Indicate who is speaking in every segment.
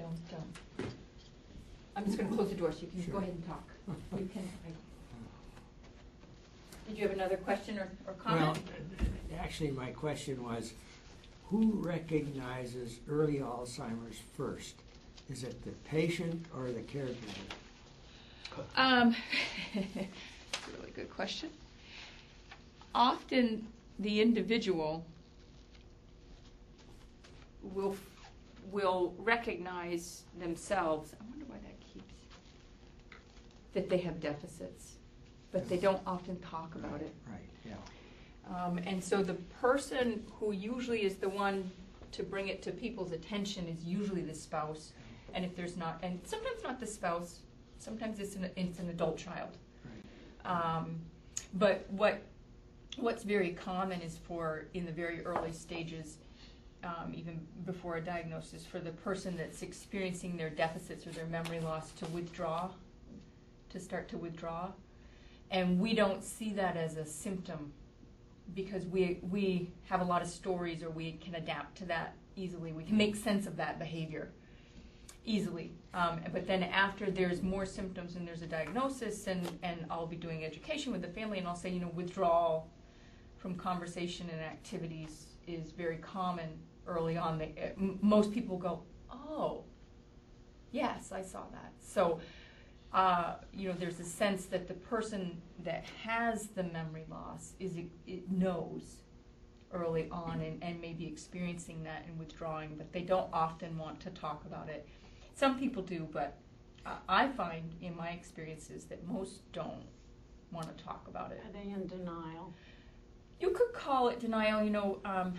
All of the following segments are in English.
Speaker 1: don't, um, I'm just gonna close the door so you can go ahead and talk. You can, I- Did you have another question or, or comment?
Speaker 2: Well, actually, my question was, who recognizes early Alzheimer's first? Is it the patient or the caregiver?
Speaker 3: Um, it's a really good question. Often the individual will will recognize themselves. I wonder why that keeps that they have deficits, but they don't often talk about it.
Speaker 2: Right, yeah.
Speaker 3: Um, and so the person who usually is the one to bring it to people's attention is usually the spouse. And if there's not, and sometimes not the spouse, sometimes it's an, it's an adult child.
Speaker 2: Right.
Speaker 3: Um, but what what's very common is for in the very early stages, um, even before a diagnosis, for the person that's experiencing their deficits or their memory loss to withdraw, to start to withdraw, and we don't see that as a symptom because we we have a lot of stories or we can adapt to that easily. We can make sense of that behavior easily. Um, but then after there's more symptoms and there's a diagnosis, and, and I'll be doing education with the family, and I'll say, you know, withdrawal from conversation and activities is very common early on. They, uh, m- most people go, oh, yes, I saw that. So, uh, you know, there's a sense that the person that has the memory loss is it knows early on and, and may be experiencing that and withdrawing, but they don't often want to talk about it. Some people do, but uh, I find in my experiences that most don't want to talk about it.
Speaker 4: Are they in denial?
Speaker 3: You could call it denial, you know. Um,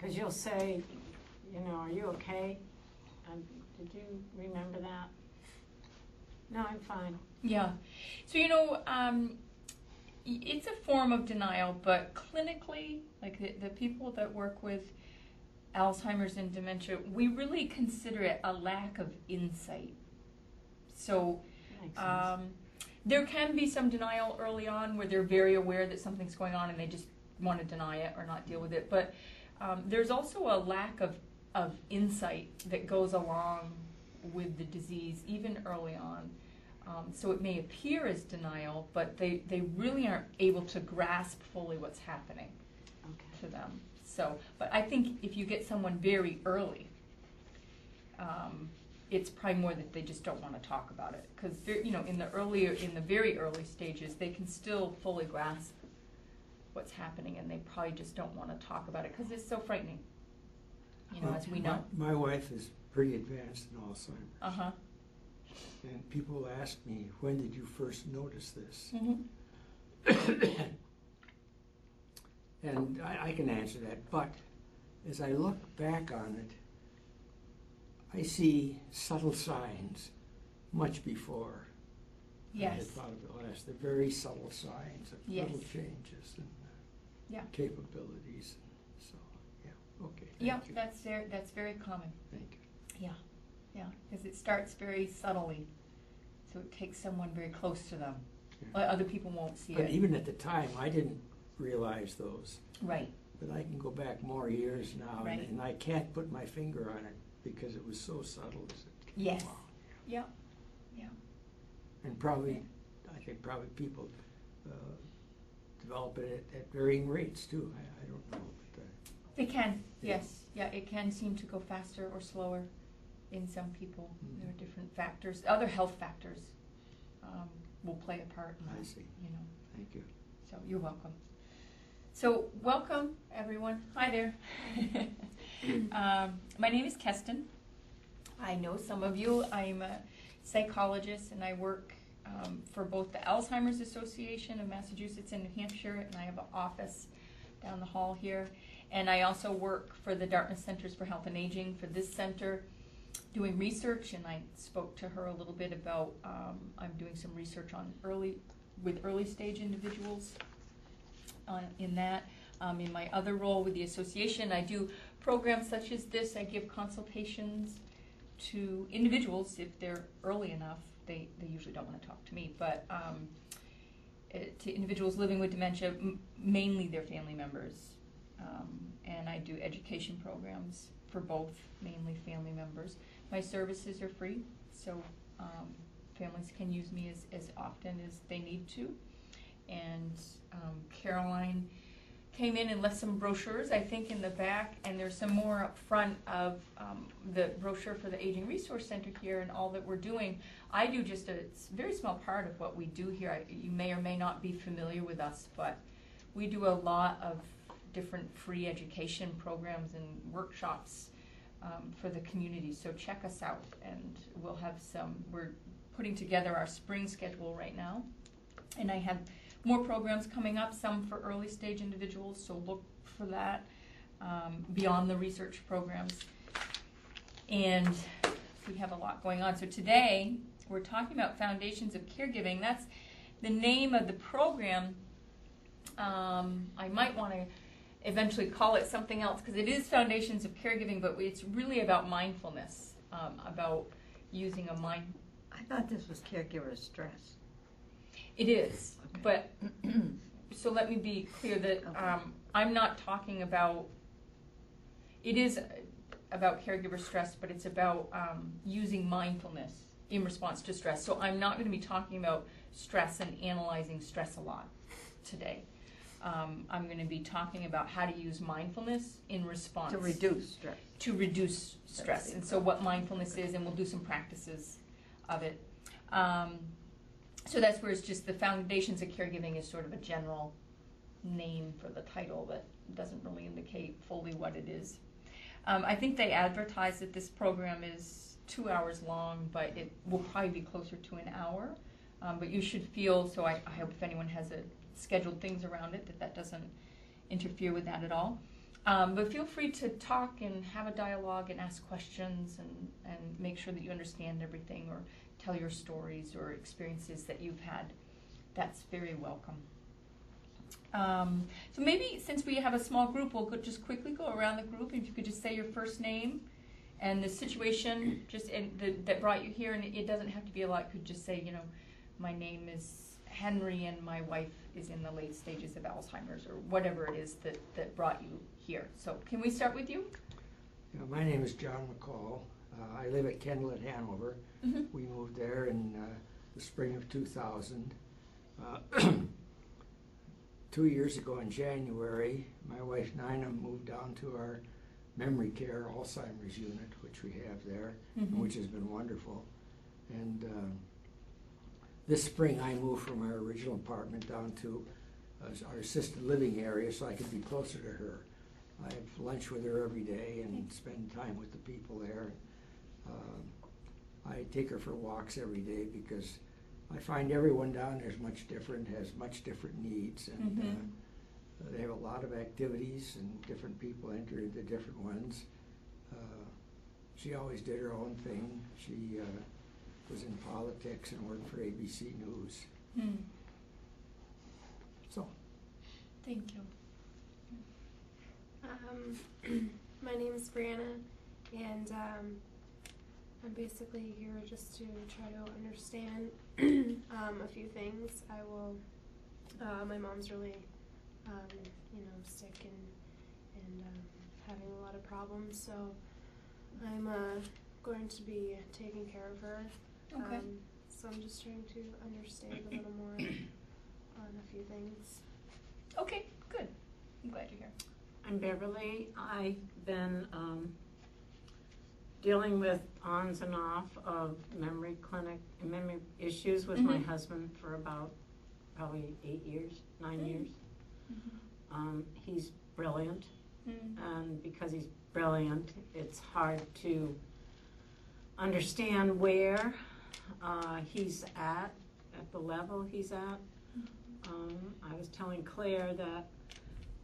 Speaker 4: Because you'll say, you know, are you okay? Um, did you remember that? No, I'm fine.
Speaker 3: yeah. So, you know, um, it's a form of denial, but clinically, like the, the people that work with Alzheimer's and dementia, we really consider it a lack of insight. So, Um, there can be some denial early on where they're very aware that something's going on and they just want to deny it or not deal with it. But um, there's also a lack of, of insight that goes along with the disease, even early on. Um, so it may appear as denial, but they, they really aren't able to grasp fully what's happening
Speaker 4: Okay.
Speaker 3: to them. So, but I think if you get someone very early, um, it's probably more that they just don't want to talk about it because you know in the earlier in the very early stages they can still fully grasp what's happening and they probably just don't want to talk about it because it's so frightening. You know,
Speaker 2: Well,
Speaker 3: as we
Speaker 2: my-
Speaker 3: know.
Speaker 2: My wife is pretty advanced in Alzheimer's,
Speaker 3: Uh huh.
Speaker 2: and people ask me, when did you first notice this?
Speaker 3: Mm-hmm.
Speaker 2: And I, I can answer that, but as I look back on it, I see subtle signs much before I had thought of it last. The very subtle signs of
Speaker 3: Yes.
Speaker 2: little changes and
Speaker 3: Yeah.
Speaker 2: capabilities. So, yeah, okay. Thank
Speaker 3: Yeah,
Speaker 2: you.
Speaker 3: that's very, that's very common.
Speaker 2: Thank you.
Speaker 3: Yeah, yeah, because it starts very subtly, so it takes someone very close to them.
Speaker 2: Yeah.
Speaker 3: Other people won't see
Speaker 2: But
Speaker 3: it.
Speaker 2: even at the time, I didn't realize those.
Speaker 3: Right.
Speaker 2: But I can go back more years now,
Speaker 3: Right.
Speaker 2: and, and I can't put my finger on it because it was so subtle as it came
Speaker 3: Yes.
Speaker 2: along.
Speaker 3: Yeah. Yeah.
Speaker 2: And probably, I think probably people uh, develop it at, at varying rates too. I, I don't know, but uh,
Speaker 3: They can,
Speaker 2: Yeah.
Speaker 3: yes. Yeah, it can seem to go faster or slower in some people.
Speaker 2: Mhm.
Speaker 3: There are different factors. Other health factors um, will play a part in
Speaker 2: I
Speaker 3: that,
Speaker 2: see.
Speaker 3: you know.
Speaker 2: Thank you.
Speaker 3: So you're welcome. So welcome, everyone. Hi there. um, my name is Kesstan. I know some of you. I'm a psychologist, and I work um, for both the Alzheimer's Association of Massachusetts and New Hampshire, and I have an office down the hall here. And I also work for the Dartmouth Centers for Health and Aging for this center, doing research. And I spoke to her a little bit about um, I'm doing some research on early with early stage individuals on, in that. Um, in my other role with the association, I do programs such as this. I give consultations to individuals if they're early enough. They, they usually don't want to talk to me, but um, uh, to individuals living with dementia, m- mainly their family members. Um, and I do education programs for both, mainly family members. My services are free, so um, families can use me as, as often as they need to. And um, Caroline came in and left some brochures, I think, in the back, and there's some more up front of um, the brochure for the Aging Resource Center here and all that we're doing. I do just a very small part of what we do here. I, you may or may not be familiar with us, but we do a lot of different free education programs and workshops um, for the community. So check us out, and we'll have some. We're putting together our spring schedule right now, and I have more programs coming up. Some for early stage individuals, so look for that um, beyond the research programs. And we have a lot going on. So today we're talking about foundations of caregiving. That's the name of the program. Um, I might want to eventually call it something else because it is foundations of caregiving, but it's really about mindfulness, um, about using a mind.
Speaker 5: I thought this was caregiver stress.
Speaker 3: It is, but so let me be clear that um, I'm not talking about. It is about caregiver stress, but it's about um, using mindfulness in response to stress. So I'm not going to be talking about stress and analyzing stress a lot today. Um, I'm going to be talking about how to use mindfulness in response
Speaker 5: To reduce stress.
Speaker 3: to reduce stress. And so, what mindfulness is, and we'll do some practices of it. Um, so that's where it's just the foundations of caregiving is sort of a general name for the title that doesn't really indicate fully what it is. Um, I think they advertise that this program is two hours long, but it will probably be closer to an hour. Um, but you should feel so. I, I hope if anyone has a scheduled things around it, that that doesn't interfere with that at all. Um, but feel free to talk and have a dialogue and ask questions and, and make sure that you understand everything or tell your stories or experiences that you've had. That's very welcome. Um, so maybe since we have a small group, we'll just quickly go around the group. If you could just say your first name and the situation just and the, that brought you here, and it, doesn't have to be a lot. Could just say, you know, my name is Henry and my wife is in the late stages of Alzheimer's or whatever it is that, that brought you here. So can we start with you?
Speaker 2: Know, my name is John McCall. Uh, I live at Kendall at Hanover.
Speaker 3: Mm-hmm.
Speaker 2: We moved there in uh, the spring of 2000. Uh, two years ago in January, my wife Nina moved down to our memory care Alzheimer's unit, which we have there,
Speaker 3: Mhm.
Speaker 2: which has been wonderful. And uh, this spring, I moved from our original apartment down to uh, our assisted living area so I could be closer to her. I have lunch with her every day and spend time with the people there. Um, I take her for walks every day because I find everyone down there is much different, has much different needs, and
Speaker 3: Mhm.
Speaker 2: uh, they have a lot of activities, and different people enter into different ones. Uh, she always did her own thing. She uh, was in politics and worked for ABC News.
Speaker 3: Hmm.
Speaker 2: So,
Speaker 3: Thank you.
Speaker 6: Um, my name is Brianna, and um, I'm basically here just to try to understand um, a few things. I will. Uh, my mom's really, um, you know, sick and and um, having a lot of problems, so I'm uh, going to be taking care of her.
Speaker 3: Okay.
Speaker 6: Um, so I'm just trying to understand a little more on a few things.
Speaker 3: Okay, good. I'm glad you're here.
Speaker 4: I'm Beverly. I've been um, dealing with ons and off of memory clinic, memory issues with my
Speaker 3: Mhm.
Speaker 4: husband for about probably eight years, nine
Speaker 3: Mm.
Speaker 4: years. Um, he's brilliant,
Speaker 3: Mm.
Speaker 4: and because he's brilliant, it's hard to understand where uh, he's at, at the level he's at. Um, I was telling Claire that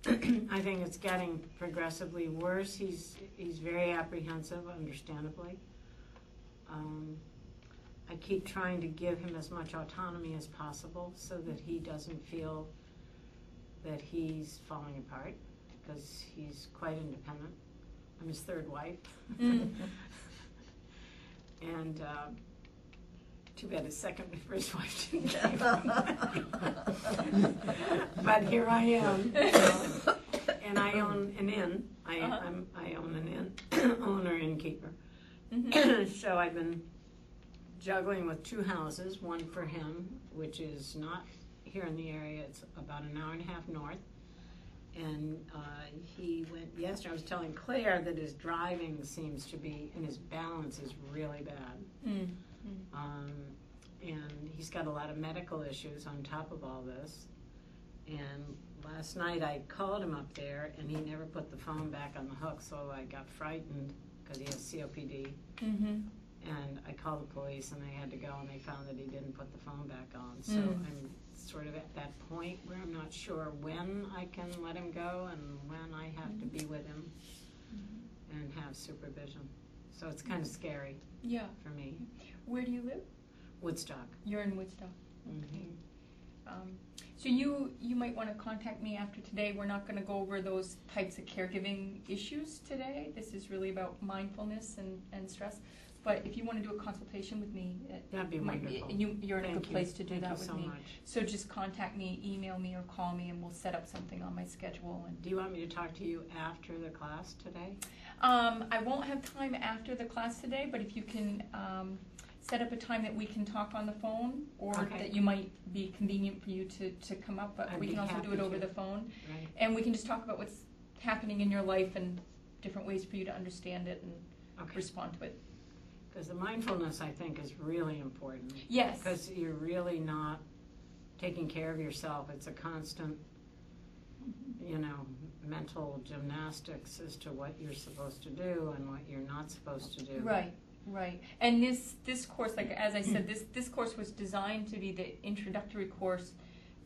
Speaker 4: I think it's getting progressively worse. He's he's very apprehensive, understandably. Um, I keep trying to give him as much autonomy as possible so that he doesn't feel that he's falling apart because he's quite independent. I'm his third wife.
Speaker 3: Mm.
Speaker 4: and uh, too bad his second and first wife didn't give But here I am. and I own an inn. I,
Speaker 3: Uh-huh.
Speaker 4: I'm, I own an inn. owner innkeeper.
Speaker 3: Mhm.
Speaker 4: so I've been juggling with two houses, one for him, which is not here in the area, it's about an hour and a half north. And uh, he went yesterday. I was telling Claire that his driving seems to be, and his balance is really bad.
Speaker 3: Mm.
Speaker 4: Um, and he's got a lot of medical issues on top of all this. And last night I called him up there, and he never put the phone back on the hook, so I got frightened because he has COPD.
Speaker 3: Mhm.
Speaker 4: And I called the police, and they had to go, and they found that he didn't put the phone back on. So
Speaker 3: Mm.
Speaker 4: I'm sort of at that point where I'm not sure when I can let him go and when I have to be with him and have supervision. So it's kind of scary
Speaker 3: Yeah.
Speaker 4: for me.
Speaker 3: Where do you live?
Speaker 4: Woodstock.
Speaker 3: You're in Woodstock.
Speaker 4: Mhm.
Speaker 3: Um, so you you might want to contact me after today. We're not going to go over those types of caregiving issues today. This is really about mindfulness and, and stress. But if you want to do a consultation with me, it
Speaker 4: That'd be
Speaker 3: might
Speaker 4: wonderful.
Speaker 3: you, you're in a good
Speaker 4: you.
Speaker 3: place to do
Speaker 4: Thank
Speaker 3: that
Speaker 4: you
Speaker 3: with
Speaker 4: so
Speaker 3: me.
Speaker 4: much.
Speaker 3: So just contact me, email me, or call me, and we'll set up something on my schedule. And
Speaker 4: Do you want me to talk to you after the class today?
Speaker 3: Um, I won't have time after the class today, but if you can um, set up a time that we can talk on the phone, or
Speaker 4: Okay.
Speaker 3: that you might be convenient for you to, to come up, but
Speaker 4: I'd
Speaker 3: we
Speaker 4: be
Speaker 3: can also do it over
Speaker 4: to.
Speaker 3: the phone.
Speaker 4: Right.
Speaker 3: And we can just talk about what's happening in your life and different ways for you to understand it and
Speaker 4: Okay.
Speaker 3: respond to it.
Speaker 4: Because the mindfulness, I think, is really important.
Speaker 3: Yes.
Speaker 4: Because you're really not taking care of yourself. It's a constant, you know, mental gymnastics as to what you're supposed to do and what you're not supposed to do.
Speaker 3: Right, right. And this this course, like as I said, this this course was designed to be the introductory course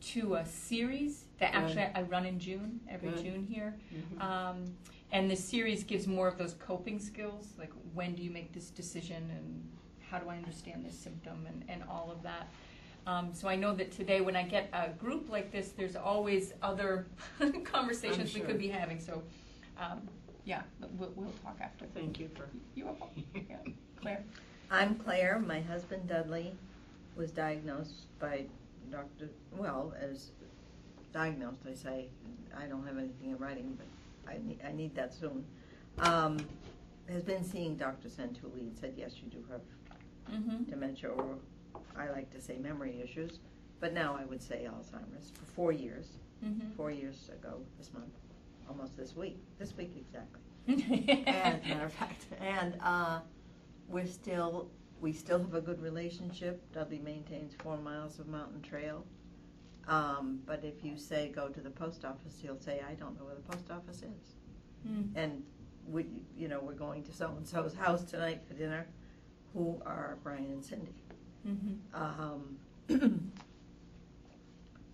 Speaker 3: to a series that
Speaker 4: Good.
Speaker 3: actually I run in June every
Speaker 4: Good.
Speaker 3: June here.
Speaker 4: Mhm.
Speaker 3: Um, and the series gives more of those coping skills, like when do you make this decision and how do I understand this symptom and, and all of that. Um, so I know that today when I get a group like this, there's always other conversations we
Speaker 4: sure.
Speaker 3: could be having. So, um, yeah, we'll, we'll talk after.
Speaker 4: Thank you for.
Speaker 3: You're welcome. Yeah. Claire?
Speaker 5: I'm Claire. My husband Dudley was diagnosed by Dr. Well, as diagnosed, I say. I don't have anything in writing, but I need, I need that soon. Um, has been seeing Dr. Santulli and said, yes, you do have
Speaker 3: Mm-hmm.
Speaker 5: dementia, or I like to say memory issues, but now I would say Alzheimer's for four years.
Speaker 3: Mm-hmm.
Speaker 5: Four years ago this month, almost this week, this week exactly. and matter of fact, and uh, we're still we still have a good relationship. Dudley maintains four miles of mountain trail. Um, but if you say go to the post office, he'll say I don't know where the post office is.
Speaker 3: Mm.
Speaker 5: And we, you know, we're going to so and so's house tonight for dinner. Who are Brian and Cindy?
Speaker 3: Mm-hmm.
Speaker 5: Um,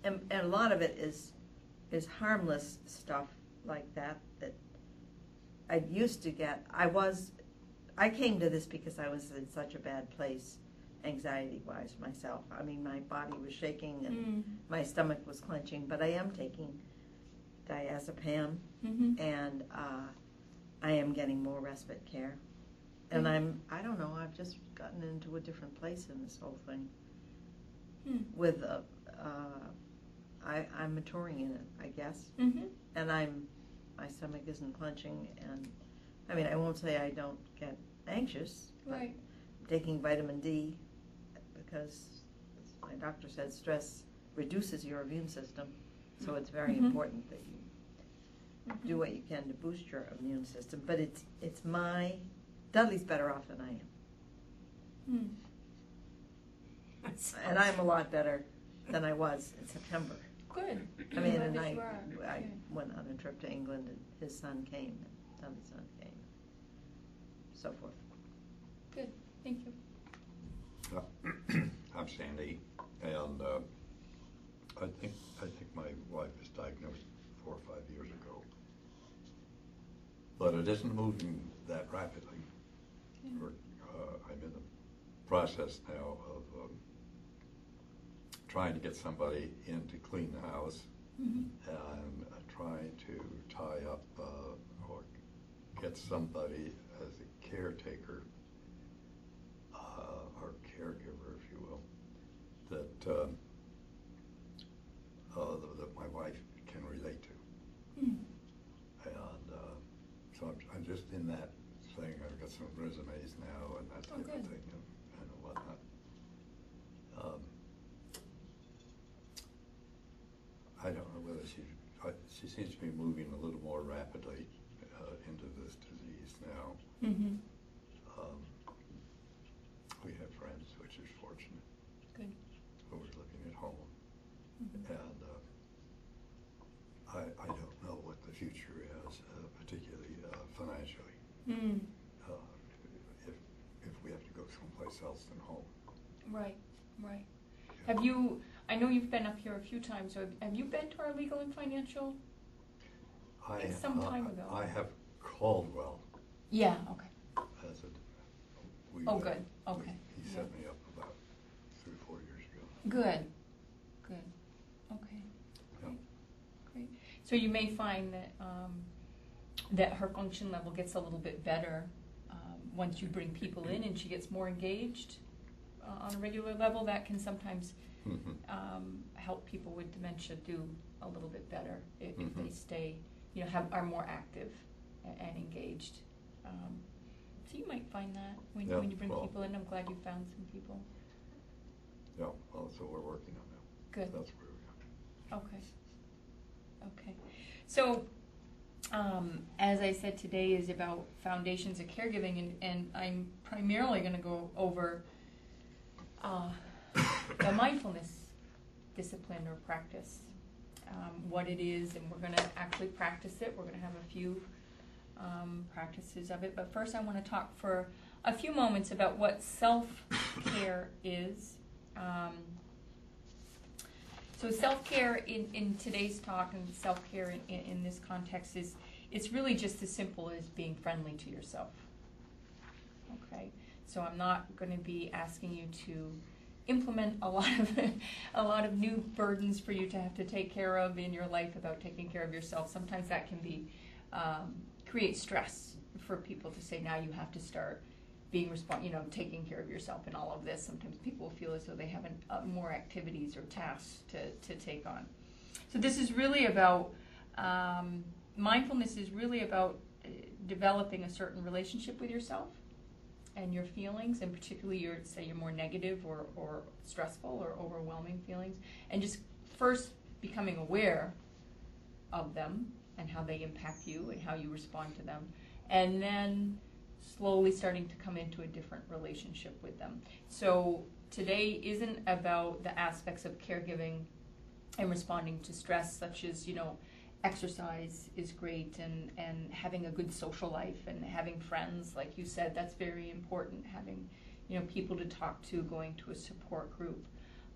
Speaker 5: and, and a lot of it is is harmless stuff like that that I used to get. I was I came to this because I was in such a bad place anxiety wise myself. I mean my body was shaking and
Speaker 3: Mm.
Speaker 5: my stomach was clenching, but I am taking diazepam
Speaker 3: Mm-hmm.
Speaker 5: and uh, I am getting more respite care. And. I'm, I don't know, I've just gotten into a different place in this whole thing.
Speaker 3: Mm.
Speaker 5: With, uh, uh, I, I'm maturing in it, I guess.
Speaker 3: Mm-hmm.
Speaker 5: And I'm, my stomach isn't clenching, and I mean, I won't say I don't get anxious. but
Speaker 3: Right.
Speaker 5: Taking vitamin D because my doctor said stress reduces your immune system, so it's very
Speaker 3: Mhm.
Speaker 5: important that you do what you can to boost your immune system. But it's it's my Dudley's better off than I am,
Speaker 3: Mm.
Speaker 5: and I'm a lot better than I was in September.
Speaker 3: Good.
Speaker 5: I mean, and I. I went on a trip to England, and his son came, and Dudley's son came, so forth.
Speaker 3: Good. Thank you.
Speaker 7: I'm Sandy, and uh, I think, I think my wife was diagnosed four or five years ago. But it isn't moving that rapidly. Uh, I'm in the process now of um, trying to get somebody in to clean the house
Speaker 3: Mm-hmm.
Speaker 7: and uh, trying to tie up uh, or get somebody as a caretaker uh, or caregiver, if you will, that um, uh, that- my wife can relate to.
Speaker 3: Mm.
Speaker 7: And uh, so I'm, I'm just in that thing I've got some resumes now and that
Speaker 3: Oh,
Speaker 7: type of
Speaker 3: good.
Speaker 7: thing and, and whatnot. Um, I don't know whether she, I- she seems to be moving a little more rapidly uh, into this disease now.
Speaker 3: Mm-hmm.
Speaker 7: Um, We have friends, which is fortunate,
Speaker 3: Good.
Speaker 7: who are living at home.
Speaker 3: Mhm.
Speaker 7: And uh, I, I don't know what the future is, uh, particularly uh, financially,
Speaker 3: Mm,
Speaker 7: uh, if, if we have to go someplace else than home.
Speaker 3: right, right. Have you, I know you've been up here a few times, so have- have you been to our legal and financial?
Speaker 7: I,
Speaker 3: It's some time ago.
Speaker 7: I have Caldwell
Speaker 3: Yeah, okay.
Speaker 7: as a. we,
Speaker 3: Oh,
Speaker 7: uh,
Speaker 3: good.
Speaker 7: we-
Speaker 3: Okay.
Speaker 7: He set me up about three or four years ago.
Speaker 3: Good, good, okay,
Speaker 7: Yeah.
Speaker 3: great, great. So you may find that, um, that her function level gets a little bit better, um, once you bring people in and she gets more engaged, uh, on a regular level, that can sometimes,
Speaker 7: Mhm.
Speaker 3: um, help people with dementia do a little bit better if, if they
Speaker 7: Mhm.
Speaker 3: stay, you know, have, are more active and, and engaged. Um, so you might find that when,
Speaker 7: Yeah,
Speaker 3: when you bring
Speaker 7: well-
Speaker 3: people in, I'm glad you found some people.
Speaker 7: Yeah, well, so we're working on that.
Speaker 3: Good.
Speaker 7: That's where we are.
Speaker 3: Okay. Okay. So, um, as I said, today is about foundations of caregiving, and, and I'm primarily going to go over uh, the mindfulness discipline or practice, um, what it is, and we're going to actually practice it. We're going to have a few um, practices of it. But first, I want to talk for a few moments about what self care is. Um, so self-care in, in today's talk and self-care in, in, in this context is it's really just as simple as being friendly to yourself. Okay, so I'm not going to be asking you to implement a lot of a lot of new burdens for you to have to take care of in your life about taking care of yourself. Sometimes that can be um, create stress for people to say now you have to start being respon you know, taking care of yourself and all of this. Sometimes people feel as though they have an, uh, more activities or tasks to, to take on. So this is really about um, mindfulness is really about uh, developing a certain relationship with yourself and your feelings, and particularly your say your more negative or, or stressful or overwhelming feelings, and just first becoming aware of them and how they impact you and how you respond to them, and then slowly starting to come into a different relationship with them. So today isn't about the aspects of caregiving and responding to stress, such as, you know, exercise is great and, and having a good social life and having friends, like you said, that's very important. Having, you know, people to talk to, going to a support group,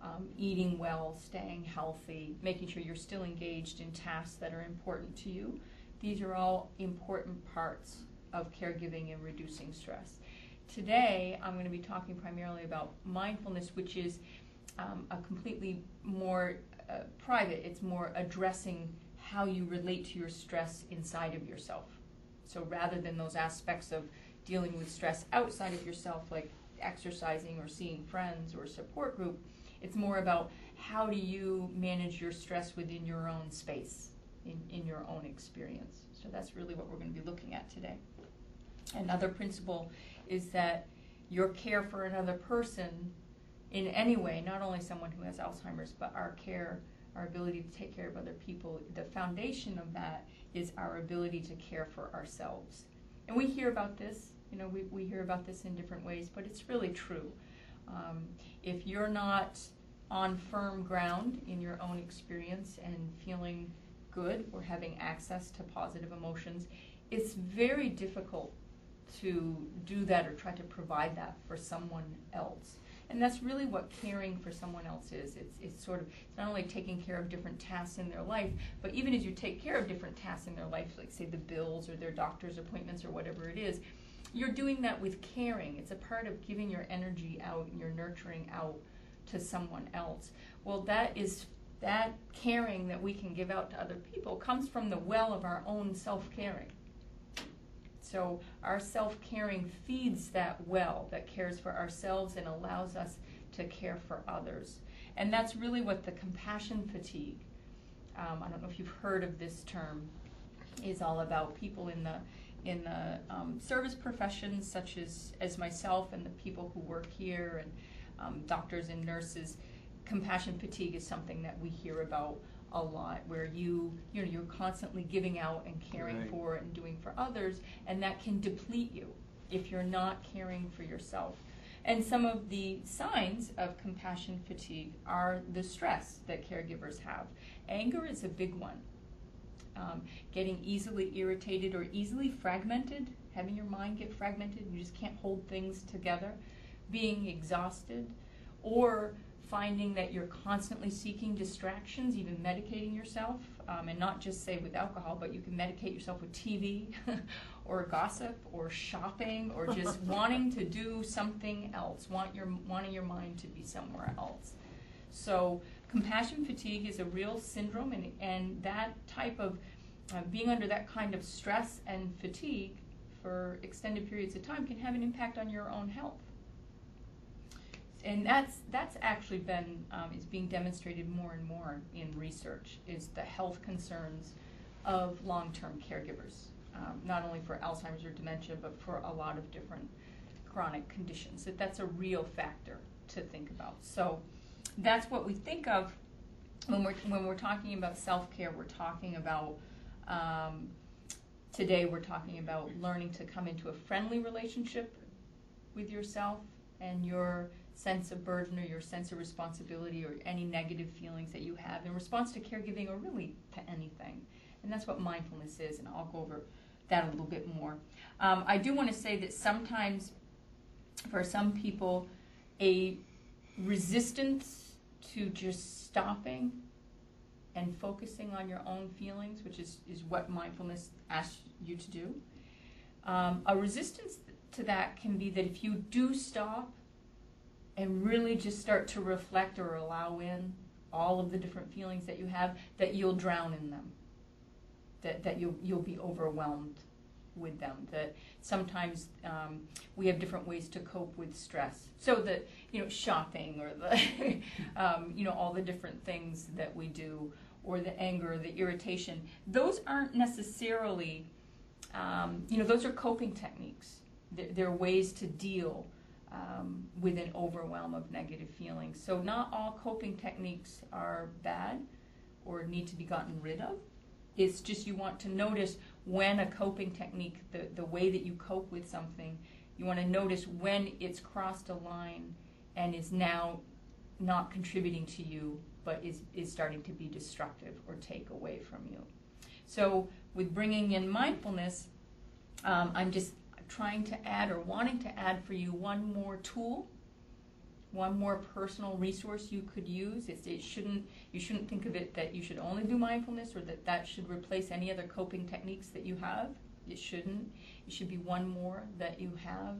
Speaker 3: um, eating well, staying healthy, making sure you're still engaged in tasks that are important to you. These are all important parts of caregiving and reducing stress. Today, I'm going to be talking primarily about mindfulness, which is um, a completely more uh, private, it's more addressing how you relate to your stress inside of yourself. So rather than those aspects of dealing with stress outside of yourself, like exercising or seeing friends or support group, it's more about how do you manage your stress within your own space, in, in your own experience. So that's really what we're going to be looking at today. Another principle is that your care for another person in any way, not only someone who has Alzheimer's, but our care, our ability to take care of other people, the foundation of that is our ability to care for ourselves. And we hear about this, you know, we, we hear about this in different ways, but it's really true. Um, if you're not on firm ground in your own experience and feeling good or having access to positive emotions, it's very difficult to do that or try to provide that for someone else. And that's really what caring for someone else is. It's, it's sort of it's not only taking care of different tasks in their life, but even as you take care of different tasks in their life, like say the bills or their doctor's appointments or whatever it is, you're doing that with caring. It's a part of giving your energy out and your nurturing out to someone else. Well, that is that caring that we can give out to other people comes from the well of our own self-caring. So our self-caring feeds that well that cares for ourselves and allows us to care for others. And that's really what the compassion fatigue, um, I don't know if you've heard of this term, is all about people in the in the um, service professions, such as, as myself and the people who work here, and um, doctors and nurses, compassion fatigue is something that we hear about a lot, where you, you know, you're constantly giving out and caring
Speaker 2: Right.
Speaker 3: for and doing for others, and that can deplete you if you're not caring for yourself. And some of the signs of compassion fatigue are the stress that caregivers have. Anger is a big one. Um, getting easily irritated or easily fragmented, having your mind get fragmented, you just can't hold things together. Being exhausted, or finding that you're constantly seeking distractions, even medicating yourself, um, and not just say with alcohol, but you can medicate yourself with TV or gossip or shopping or just wanting to do something else, want your wanting your mind to be somewhere else. So compassion fatigue is a real syndrome, and and that type of uh, being under that kind of stress and fatigue for extended periods of time can have an impact on your own health and that's that's actually been um, is being demonstrated more and more in research is the health concerns of long-term caregivers, um, not only for Alzheimer's or dementia, but for a lot of different chronic conditions. That that's a real factor to think about. So that's what we think of when we're when we're talking about self-care. We're talking about um, today. We're talking about learning to come into a friendly relationship with yourself and your sense of burden or your sense of responsibility or any negative feelings that you have in response to caregiving or really to anything. And that's what mindfulness is, and I'll go over that a little bit more. Um, I do want to say that sometimes, for some people, a resistance to just stopping and focusing on your own feelings, which is, is what mindfulness asks you to do, um, a resistance to that can be that if you do stop and really just start to reflect or allow in all of the different feelings that you have, that you'll drown in them. That, that you'll, you'll be overwhelmed with them. That sometimes um, we have different ways to cope with stress. So that, you know, shopping or the, um, you know, all the different things that we do, or the anger, the irritation, those aren't necessarily, um, you know, those are coping techniques. They're, they're ways to deal um, with an overwhelm of negative feelings. So, not all coping techniques are bad or need to be gotten rid of. It's just you want to notice when a coping technique, the, the way that you cope with something, you want to notice when it's crossed a line and is now not contributing to you, but is, is starting to be destructive or take away from you. So, with bringing in mindfulness, um, I'm just trying to add or wanting to add for you one more tool, one more personal resource you could use. It's, it shouldn't you shouldn't think of it that you should only do mindfulness or that that should replace any other coping techniques that you have. It shouldn't. It should be one more that you have.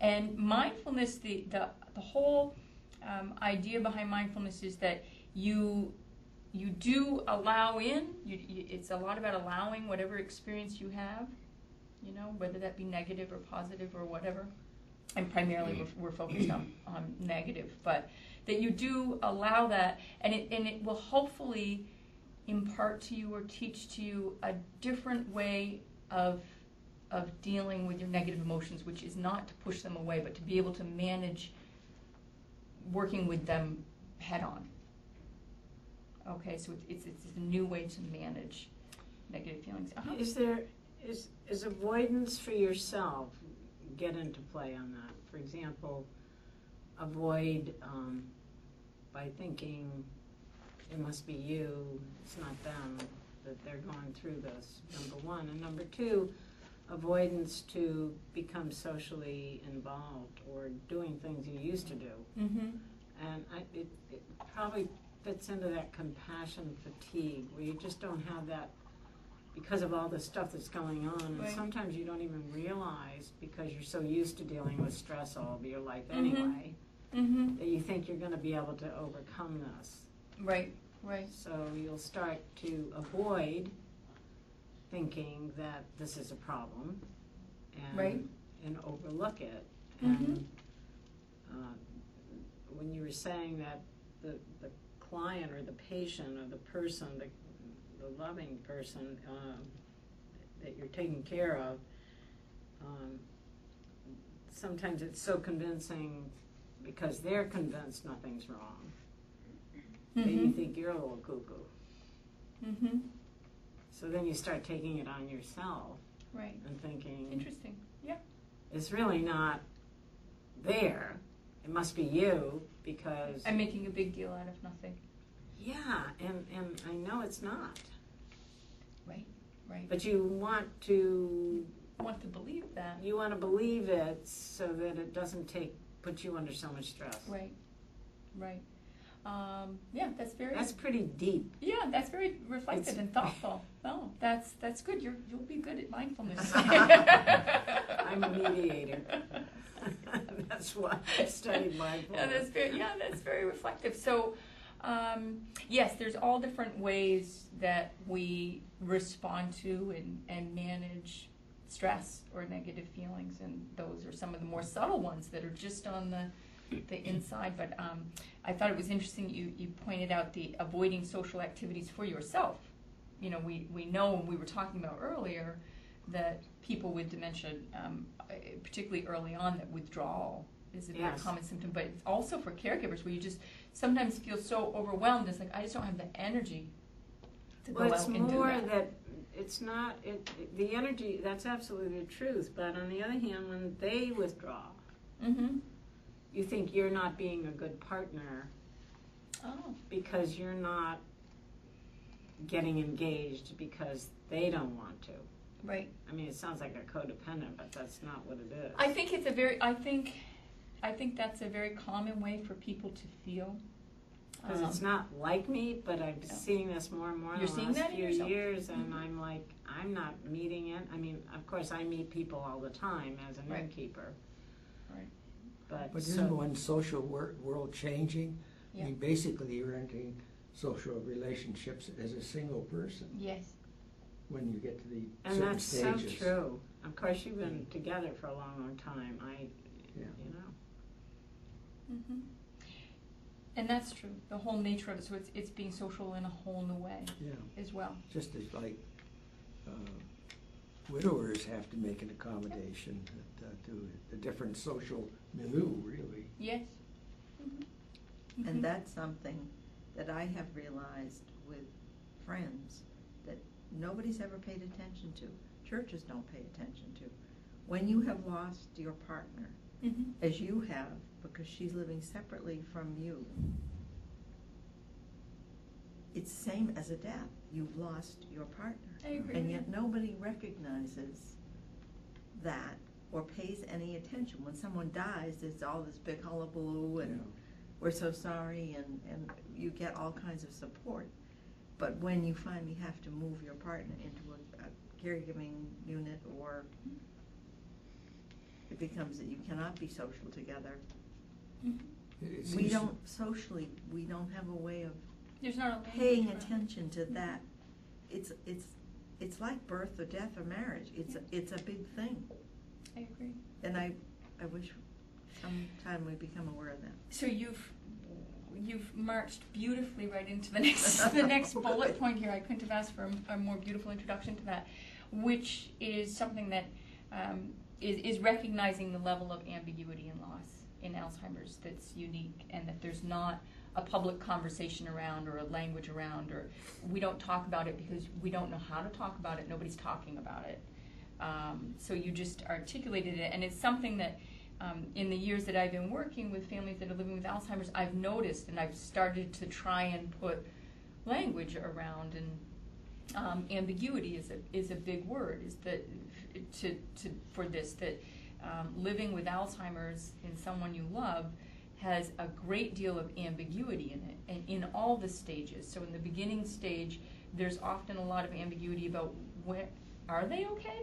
Speaker 3: And mindfulness, the the, the whole um, idea behind mindfulness is that you you do allow in. You, you, it's a lot about allowing whatever experience you have you know, whether that be negative or positive or whatever. And primarily we're, we're focused on, on negative, but that you do allow that, and it, and it will hopefully impart to you or teach to you a different way of, of dealing with your negative emotions, which is not to push them away, but to be able to manage working with them head on. Okay, so it's, it's, it's a new way to manage negative feelings. Uh-huh.
Speaker 4: Is there, is, is avoidance for yourself get into play on that? For example, avoid um, by thinking it must be you, it's not them, that they're going through this, number one. And number two, avoidance to become socially involved or doing things you used to do.
Speaker 3: Mm-hmm.
Speaker 4: And I, it, it probably fits into that compassion fatigue where you just don't have that because of all the stuff that's going on. And
Speaker 3: Right.
Speaker 4: sometimes you don't even realize because you're so used to dealing with stress all of your life
Speaker 3: Mhm.
Speaker 4: anyway
Speaker 3: Mm-hmm.
Speaker 4: that you think you're going to be able to overcome this.
Speaker 3: Right, right.
Speaker 4: So you'll start to avoid thinking that this is a problem and,
Speaker 3: Right.
Speaker 4: and overlook it.
Speaker 3: Mhm.
Speaker 4: And uh, when you were saying that the, the client or the patient or the person, the, the loving person um, that you're taking care of, um, sometimes it's so convincing because they're convinced nothing's wrong. That you
Speaker 3: Mhm.
Speaker 4: think you're a little cuckoo.
Speaker 3: Mm-hmm.
Speaker 4: So then you start taking it on yourself
Speaker 3: Right.
Speaker 4: and thinking,
Speaker 3: Interesting. Yeah.
Speaker 4: it's really not there. It must be you because,
Speaker 3: I'm making a big deal out of nothing.
Speaker 4: Yeah, and, and I know it's not.
Speaker 3: Right. Right.
Speaker 4: But you want to,
Speaker 3: want to believe that.
Speaker 4: you want to believe it so that it doesn't take, put you under so much stress.
Speaker 3: Right. Right. Um, yeah, that's very.
Speaker 4: That's pretty deep.
Speaker 3: yeah, that's very reflective
Speaker 4: It's-
Speaker 3: and thoughtful. Oh, that's that's good. You're you'll be good at mindfulness.
Speaker 4: I'm a mediator. That's why I studied
Speaker 3: Yeah,
Speaker 4: mindfulness.
Speaker 3: that's very yeah, that's very reflective. So, um, yes, there's all different ways that we respond to and, and manage stress or negative feelings, and those are some of the more subtle ones that are just on the the inside. But um, I thought it was interesting you you pointed out the avoiding social activities for yourself. You know, we we know and we were talking about earlier that people with dementia, um, particularly early on, that withdrawal is a very
Speaker 4: Yes.
Speaker 3: common symptom. But it's also for caregivers where you just sometimes feel so overwhelmed. It's like I just don't have the energy to
Speaker 4: Well,
Speaker 3: go
Speaker 4: it's
Speaker 3: out and do
Speaker 4: more
Speaker 3: that.
Speaker 4: that it's not, it, the energy, that's absolutely the truth. But on the other hand, when they withdraw,
Speaker 3: Mm-hmm.
Speaker 4: you think you're not being a good partner
Speaker 3: Oh,
Speaker 4: because you're not getting engaged because they don't want to.
Speaker 3: right.
Speaker 4: I mean, it sounds like a codependent, but that's not what it is.
Speaker 3: I think it's a very. I think, I think that's a very common way for people to feel.
Speaker 4: Because it's
Speaker 3: Um,
Speaker 4: not like me, but I'm
Speaker 3: Yeah.
Speaker 4: seeing this more and more in
Speaker 3: You're
Speaker 4: the
Speaker 3: seeing
Speaker 4: last
Speaker 3: that
Speaker 4: few
Speaker 3: yourself?
Speaker 4: years, and
Speaker 3: Mhm.
Speaker 4: I'm like, I'm not meeting it. I mean, of course, I meet people all the time as an
Speaker 3: Right.
Speaker 4: innkeeper.
Speaker 3: Right.
Speaker 4: But,
Speaker 2: But
Speaker 4: so,
Speaker 2: isn't one social wor- world changing? I
Speaker 3: Yeah.
Speaker 2: mean, basically, you're entering social relationships as a single person
Speaker 3: Yes.
Speaker 2: when you get to the
Speaker 4: and
Speaker 2: certain
Speaker 4: that's
Speaker 2: stages.
Speaker 4: so true. Of course, you've been together for a long, long time. I,
Speaker 2: Yeah.
Speaker 4: you know,
Speaker 3: hmm And that's true. The whole nature of it. So it's it's being social in a whole new way
Speaker 2: Yeah,
Speaker 3: as well.
Speaker 2: just as like uh, widowers have to make an accommodation to- to the different social milieu, really.
Speaker 3: Yes. hmm
Speaker 5: And that's something that I have realized with friends that nobody's ever paid attention to. Churches don't pay attention to. When you have lost your partner,
Speaker 3: hmm
Speaker 5: as you have, because she's living separately from you, it's same as a death. You've lost your partner.
Speaker 3: I agree.
Speaker 5: And yet nobody recognizes that or pays any attention. When someone dies, there's all this big hullabaloo and
Speaker 2: Yeah.
Speaker 5: we're so sorry and, and you get all kinds of support. But when you finally have to move your partner into a, a caregiving unit or it becomes that you cannot be social together,
Speaker 3: Mhm.
Speaker 2: It- it
Speaker 5: we
Speaker 2: to-
Speaker 5: don't socially, we don't have a way of
Speaker 3: There's not a language
Speaker 5: paying
Speaker 3: for it.
Speaker 5: attention to that. It's, it's, it's like birth or death or marriage. It's, a- it's a big thing.
Speaker 3: I agree.
Speaker 5: And I, I wish sometime we become aware of that.
Speaker 3: So you've you've marched beautifully right into the next the next bullet point here. I couldn't have asked for a, a more beautiful introduction to that, which is something that um, is, is recognizing the level of ambiguity and loss in Alzheimer's that's unique, and that there's not a public conversation around or a language around, or we don't talk about it because we don't know how to talk about it. Nobody's talking about it. Um, so you just articulated it, and it's something that um, in the years that I've been working with families that are living with Alzheimer's, I've noticed and I've started to try and put language around. And um, ambiguity is a is a big word. Is that to to for this that um, living with Alzheimer's in someone you love has a great deal of ambiguity in it, and in all the stages. So in the beginning stage, there's often a lot of ambiguity about where are they okay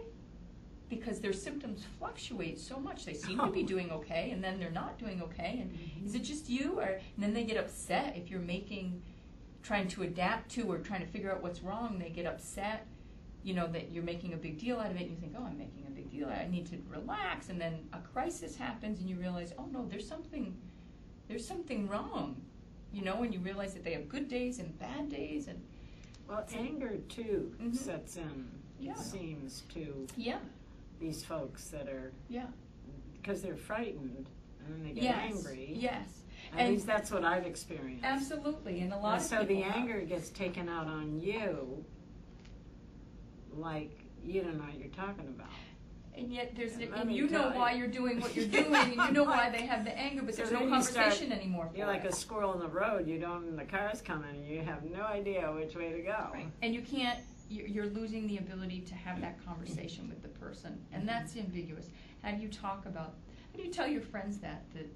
Speaker 3: because their symptoms fluctuate so much. They seem to be
Speaker 4: Oh.
Speaker 3: doing okay, and then they're not doing okay. And is it just you, or and then they get upset if you're making, trying to adapt to or trying to figure out what's wrong. They get upset, you know, that you're making a big deal out of it. And you think, oh, I'm making a big deal. I need to relax. And then a crisis happens, and you realize, oh no, there's something, there's something wrong, you know. And you realize that they have good days and bad days, and
Speaker 4: well, anger too
Speaker 3: Mhm.
Speaker 4: sets in.
Speaker 3: Yeah.
Speaker 4: It seems to
Speaker 3: yeah,
Speaker 4: these folks that are,
Speaker 3: Yeah.
Speaker 4: because they're frightened and then they get
Speaker 3: Yes,
Speaker 4: angry.
Speaker 3: Yes.
Speaker 4: At
Speaker 3: And-
Speaker 4: least that's what I've experienced.
Speaker 3: Absolutely, and a lot
Speaker 4: And
Speaker 3: of
Speaker 4: so the
Speaker 3: people have.
Speaker 4: anger gets taken out on you, like you don't know what you're talking about.
Speaker 3: And yet there's,
Speaker 4: And
Speaker 3: and you know why you're doing what you're doing, and you know why they have the anger, but
Speaker 4: So
Speaker 3: there's no
Speaker 4: you start-
Speaker 3: conversation anymore for
Speaker 4: You're like
Speaker 3: it.
Speaker 4: a squirrel in the road. You don't, the car's coming, and you have no idea which way to go.
Speaker 3: Right. And you can't, you're, you're losing the ability to have that conversation with the person, and that's ambiguous. How do you talk about, how do you tell your friends that, that,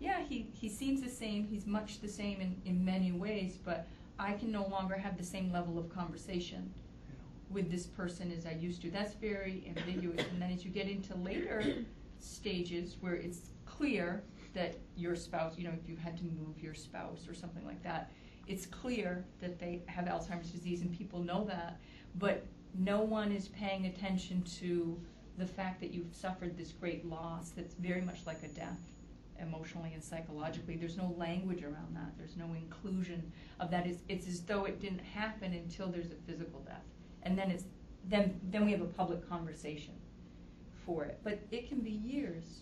Speaker 3: yeah, he, he seems the same, he's much the same in, in many ways, but I can no longer have the same level of conversation with this person as I used to. That's very ambiguous, and then as you get into later stages where it's clear that your spouse, you know, if you had to move your spouse or something like that, it's clear that they have Alzheimer's disease and people know that, but no one is paying attention to the fact that you've suffered this great loss that's very much like a death emotionally and psychologically. There's no language around that. There's no inclusion of that. It's, it's as though it didn't happen until there's a physical death. And then it's then then we have a public conversation for it. But it can be years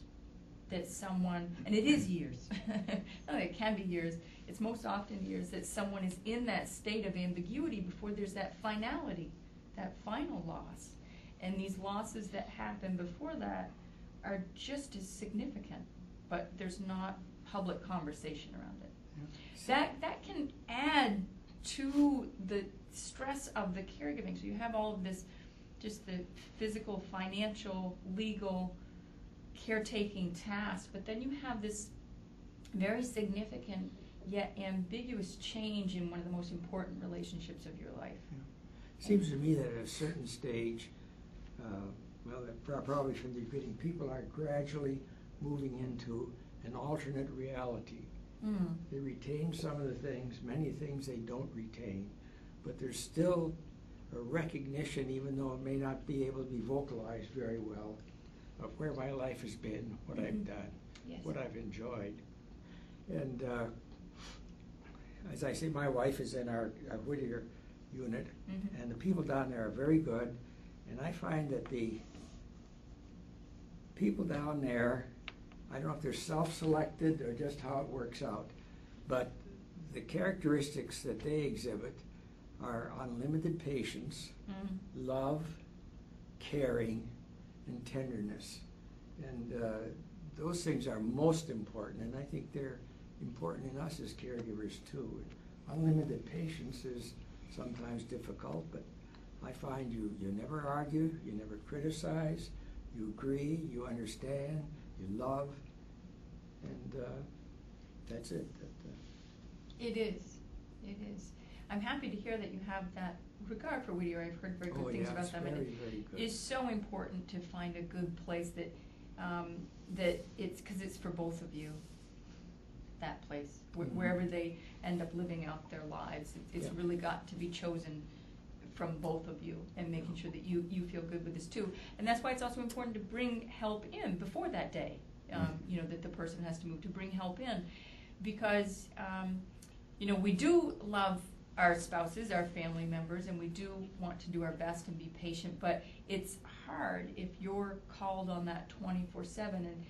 Speaker 3: that someone and it is years. no, it can be years. It's most often years that someone is in that state of ambiguity before there's that finality, that final loss. And these losses that happen before that are just as significant, but there's not public conversation around it. That that can add to the stress of the caregiving. So you have all of this, just the physical, financial, legal, caretaking task, but then you have this very significant yet ambiguous change in one of the most important relationships of your life.
Speaker 2: Seems to me that at a certain stage, uh, well, that probably from the beginning, people are gradually moving into an alternate reality.
Speaker 3: Mm.
Speaker 2: They retain some of the things, many things they don't retain, but there's still a recognition, even though it may not be able to be vocalized very well, of where my life has been, what I've
Speaker 3: Mhm.
Speaker 2: done,
Speaker 3: Yes.
Speaker 2: what I've enjoyed. And uh, as I say, my wife is in our our Whittier unit,
Speaker 3: Mhm.
Speaker 2: and the people down there are very good. And I find that the people down there, I don't know if they're self-selected or just how it works out, but the characteristics that they exhibit are unlimited patience,
Speaker 3: Mm.
Speaker 2: love, caring, and tenderness. And uh, those things are most important, and I think they're important in us as caregivers too. Unlimited patience is sometimes difficult, but I find you, you never argue, you never criticize, you agree, you understand, you love, and uh, that's it. That, uh,
Speaker 3: It is. It is. I'm happy to hear that you have that regard for Whittier. I've heard very good
Speaker 2: oh,
Speaker 3: things
Speaker 2: yeah,
Speaker 3: about them. and
Speaker 2: very,
Speaker 3: it
Speaker 2: very good.
Speaker 3: is so important to find a good place that um, that it's because it's for both of you. That place, Wh-
Speaker 2: Mhm.
Speaker 3: wherever they end up living out their lives, it, it's
Speaker 2: Yeah.
Speaker 3: really got to be chosen from both of you and making sure that you you feel good with this too. And that's why it's also important to bring help in before that day. Um, you know that the person has to move to bring help in, because um, you know we do love our spouses, our family members, and we do want to do our best and be patient, but it's hard if you're called on that 24 7. And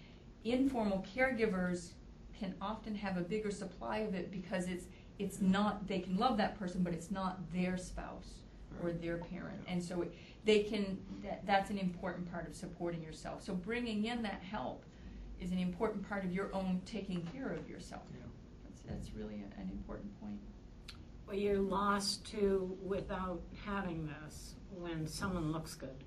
Speaker 3: informal caregivers can often have a bigger supply of it because it's, it's not, they can love that person, but it's not their spouse or their parent. And so it, they can, that, that's an important part of supporting yourself. So bringing in that help is an important part of your own taking care of yourself.
Speaker 2: Yeah.
Speaker 3: That's, that's really a- an important point.
Speaker 4: Well, you're lost too without having this when someone looks good.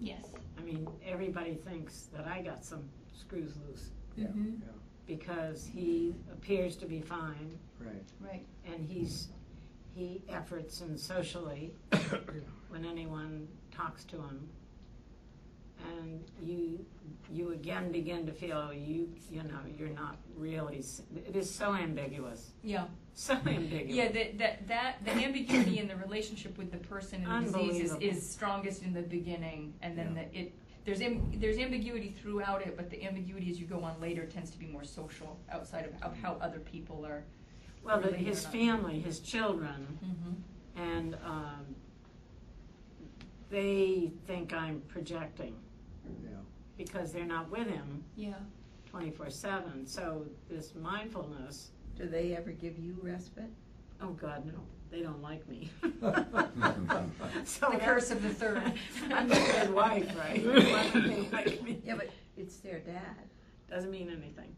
Speaker 3: Yes.
Speaker 4: I mean, everybody thinks that I got some screws loose
Speaker 2: Yeah,
Speaker 3: Mhm.
Speaker 2: yeah,
Speaker 4: because he appears to be fine
Speaker 2: right.
Speaker 3: Right.
Speaker 4: and he's he efforts and socially when anyone talks to him and you you again begin to feel you you know you're not really s- it is so ambiguous
Speaker 3: Yeah.
Speaker 4: So ambiguous
Speaker 3: Yeah, that, that, that, the ambiguity in the relationship with the person and the disease is, is strongest in the beginning, and then
Speaker 2: Yeah.
Speaker 3: the, it, there's, am- there's ambiguity throughout it, but the ambiguity as you go on later tends to be more social, outside of, of how other people are.
Speaker 4: well the, his family his children
Speaker 3: Mm-hmm.
Speaker 4: and um, they think I'm projecting
Speaker 2: you know.
Speaker 4: because they're not with him
Speaker 3: Yeah.
Speaker 4: twenty-four seven, so this mindfulness,
Speaker 5: Do they ever give you respite?
Speaker 4: oh God, no, they don't like me. So
Speaker 3: The curse of the third.
Speaker 4: I'm a good wife, right? Why would they like me?
Speaker 5: Yeah, but it's their dad.
Speaker 4: Doesn't mean anything.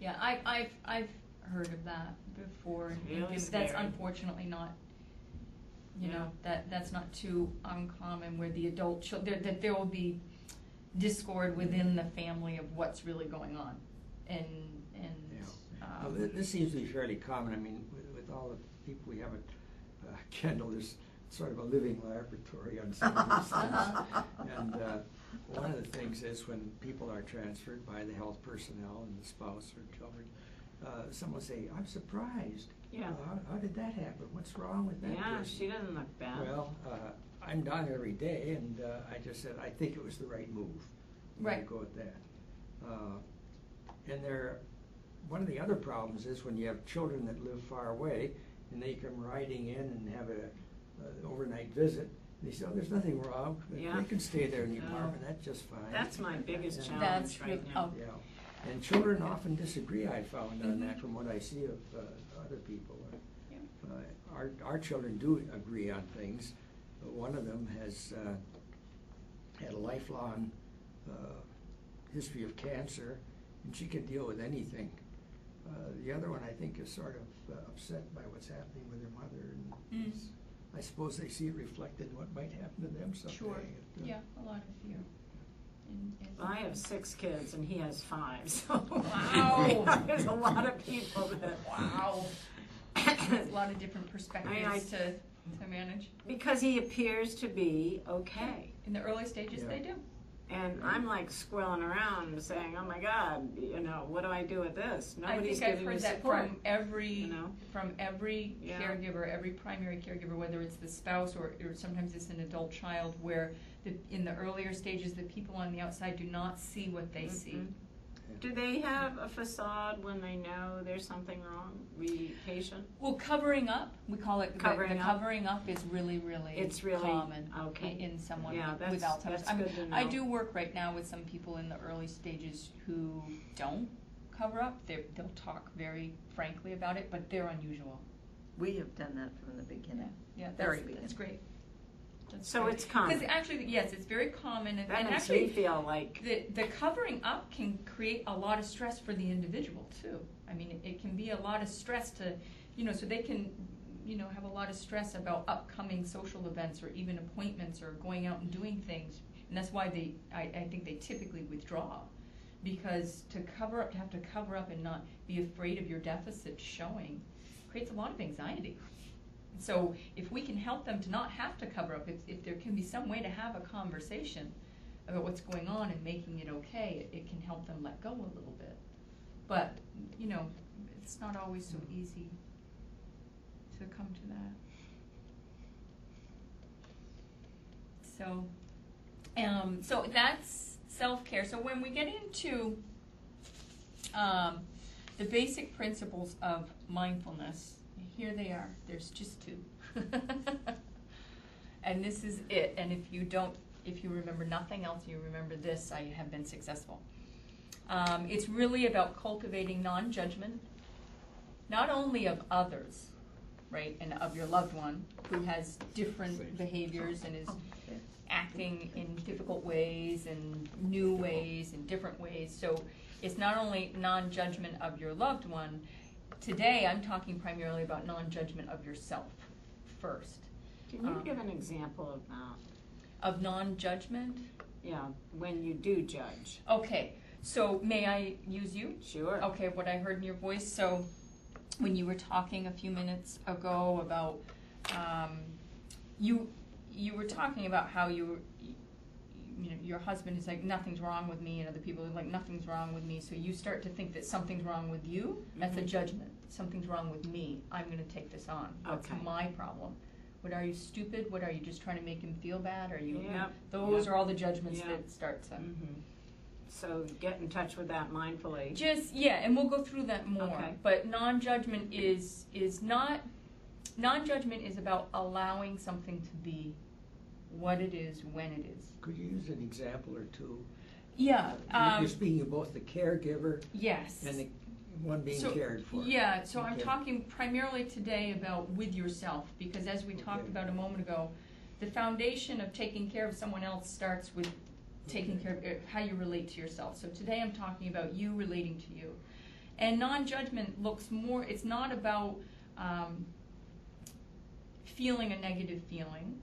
Speaker 3: Yeah, I, I've, I've heard of that before, and-
Speaker 4: Really
Speaker 3: and that's
Speaker 4: scary.
Speaker 3: unfortunately not, you
Speaker 4: Yeah.
Speaker 3: know, that, that's not too uncommon where the adult chil- there, that there will be discord within the family of what's really going on, and, and,
Speaker 2: Well,
Speaker 3: um,
Speaker 2: thi- this seems to be fairly common, I mean, with, with all the people we have at uh, Kendall, there's sort of a living laboratory on some of these things. And uh, one of the things is when people are transferred by the health personnel and the spouse or children, uh, someone will say, I'm surprised.
Speaker 4: Yeah.
Speaker 2: Uh, How, how did that happen? What's wrong with that
Speaker 4: Yeah,
Speaker 2: person?"
Speaker 4: she doesn't look bad.
Speaker 2: Well, uh, I'm down every day, and uh, I just said, I think it was the right move. I'm gonna
Speaker 3: Right.
Speaker 2: Go with that. And there, one of the other problems is when you have children that live far away, and they come riding in and have a, a overnight visit, they say, oh, there's nothing wrong.
Speaker 4: Yeah.
Speaker 2: They can stay there in the
Speaker 4: No.
Speaker 2: apartment, that's just fine.
Speaker 4: That's my biggest
Speaker 2: And-
Speaker 4: challenge
Speaker 3: That's
Speaker 4: right now.
Speaker 3: oh.
Speaker 2: Yeah, and children often disagree, I found on that from what I see of uh, other people.
Speaker 3: Yeah.
Speaker 2: Uh, Our, our children do agree on things, but one of them has uh, had a lifelong uh, history of cancer, and she can deal with anything. Uh, The other one, I think, is sort of uh, upset by what's happening with her mother, and
Speaker 3: Mm.
Speaker 2: it's- I suppose they see it reflected in what might happen to them someday.
Speaker 3: sure,
Speaker 2: It, uh,
Speaker 3: yeah, a lot of fear. And- and-
Speaker 4: Well, I have six kids and he has five, so.
Speaker 3: Wow.
Speaker 4: There's a lot of people that.
Speaker 3: Wow. There's a lot of different
Speaker 4: I-
Speaker 3: perspectives to, to manage.
Speaker 4: Because he appears to be okay.
Speaker 3: In the early stages,
Speaker 2: Yeah.
Speaker 3: they do.
Speaker 4: And I'm like squirreling around saying, oh my God, you know, what do I do with this?
Speaker 3: I
Speaker 4: Nobody's
Speaker 3: think I've
Speaker 4: giving me
Speaker 3: heard that
Speaker 4: support.
Speaker 3: from every,
Speaker 4: you know?
Speaker 3: from every
Speaker 4: Yeah.
Speaker 3: caregiver, every primary caregiver, whether it's the spouse or, or sometimes it's an adult child, where the, in the earlier stages, the people on the outside do not see what they mm-hmm.
Speaker 4: see. Do they have a facade when they know there's something wrong? Be patient?
Speaker 3: Well, covering up, we call it, the,
Speaker 4: Covering
Speaker 3: the
Speaker 4: up?
Speaker 3: covering up is really, really
Speaker 4: It's really-
Speaker 3: common
Speaker 4: okay.
Speaker 3: in, in someone
Speaker 4: Yeah,
Speaker 3: with with Alzheimer's.
Speaker 4: that's
Speaker 3: I, mean,
Speaker 4: good to
Speaker 3: I do work right now with some people in the early stages who don't cover up. They, they'll talk very frankly about it, but they're unusual.
Speaker 5: We have done that from the beginning.
Speaker 3: Yeah,
Speaker 5: Very
Speaker 3: that's, that's great. That's
Speaker 4: So
Speaker 3: great.
Speaker 4: it's common.
Speaker 3: Because actually, yes, it's very common, and,
Speaker 4: That
Speaker 3: and
Speaker 4: makes
Speaker 3: actually,
Speaker 4: me feel like,
Speaker 3: the, the covering up can create a lot of stress for the individual too. I mean, it, it can be a lot of stress to, you know, so they can, you know, have a lot of stress about upcoming social events or even appointments or going out and doing things. And that's why they, I, I think they typically withdraw. Because to cover up, to have to cover up and not be afraid of your deficit showing creates a lot of anxiety. So if we can help them to not have to cover up, if, if there can be some way to have a conversation about what's going on and making it okay, it, it can help them let go a little bit. But, you know, it's not always so easy to come to that. So, um, so that's self-care. So when we get into, um, the basic principles of mindfulness, here they are. There's just two. and this is it. And if you don't, if you remember nothing else, you remember this, I have been successful. Um, it's really about cultivating non judgment, not only of others, right, and of your loved one who has different behaviors and is
Speaker 5: Oh,
Speaker 3: acting in difficult ways and new ways and different ways. So it's not only non judgment of your loved one. Today, I'm talking primarily about non judgment of yourself first.
Speaker 4: can you
Speaker 3: Um,
Speaker 4: give an example of that?
Speaker 3: Of non judgment?
Speaker 4: Yeah, when you do judge.
Speaker 3: Okay, so may I use you?
Speaker 4: Sure.
Speaker 3: Okay, what I heard in your voice. So, when you were talking a few minutes ago about um, you, you were talking about how you, were- you, know, your husband is like nothing's wrong with me, and other people are like nothing's wrong with me. So you start to think that something's wrong with you. That's a
Speaker 4: Mhm.
Speaker 3: judgment. Something's wrong with me. I'm going to take this on. What's
Speaker 4: Okay.
Speaker 3: my problem? What are you stupid? What are you just trying to make him feel bad? Are you?
Speaker 4: Yep,
Speaker 3: Those
Speaker 4: yep.
Speaker 3: are all the judgments
Speaker 4: Yep.
Speaker 3: that start to.
Speaker 4: Mhm. So get in touch with that mindfully.
Speaker 3: Just yeah, and we'll go through that more.
Speaker 4: Okay.
Speaker 3: But non-judgment is is not non-judgment is about allowing something to be what it is, when it is.
Speaker 2: Could you use an example or two?
Speaker 3: Yeah,
Speaker 2: You're-
Speaker 3: um,
Speaker 2: You're speaking of both the caregiver
Speaker 3: yes.
Speaker 2: and the one being
Speaker 3: So,
Speaker 2: cared for.
Speaker 3: Yeah, so I'm talking primarily today about with yourself, because as we talked about a moment ago, the foundation of taking care of someone else starts with taking care of uh, how you relate to yourself. So today I'm talking about you relating to you. And non-judgment looks more, it's not about um, feeling a negative feeling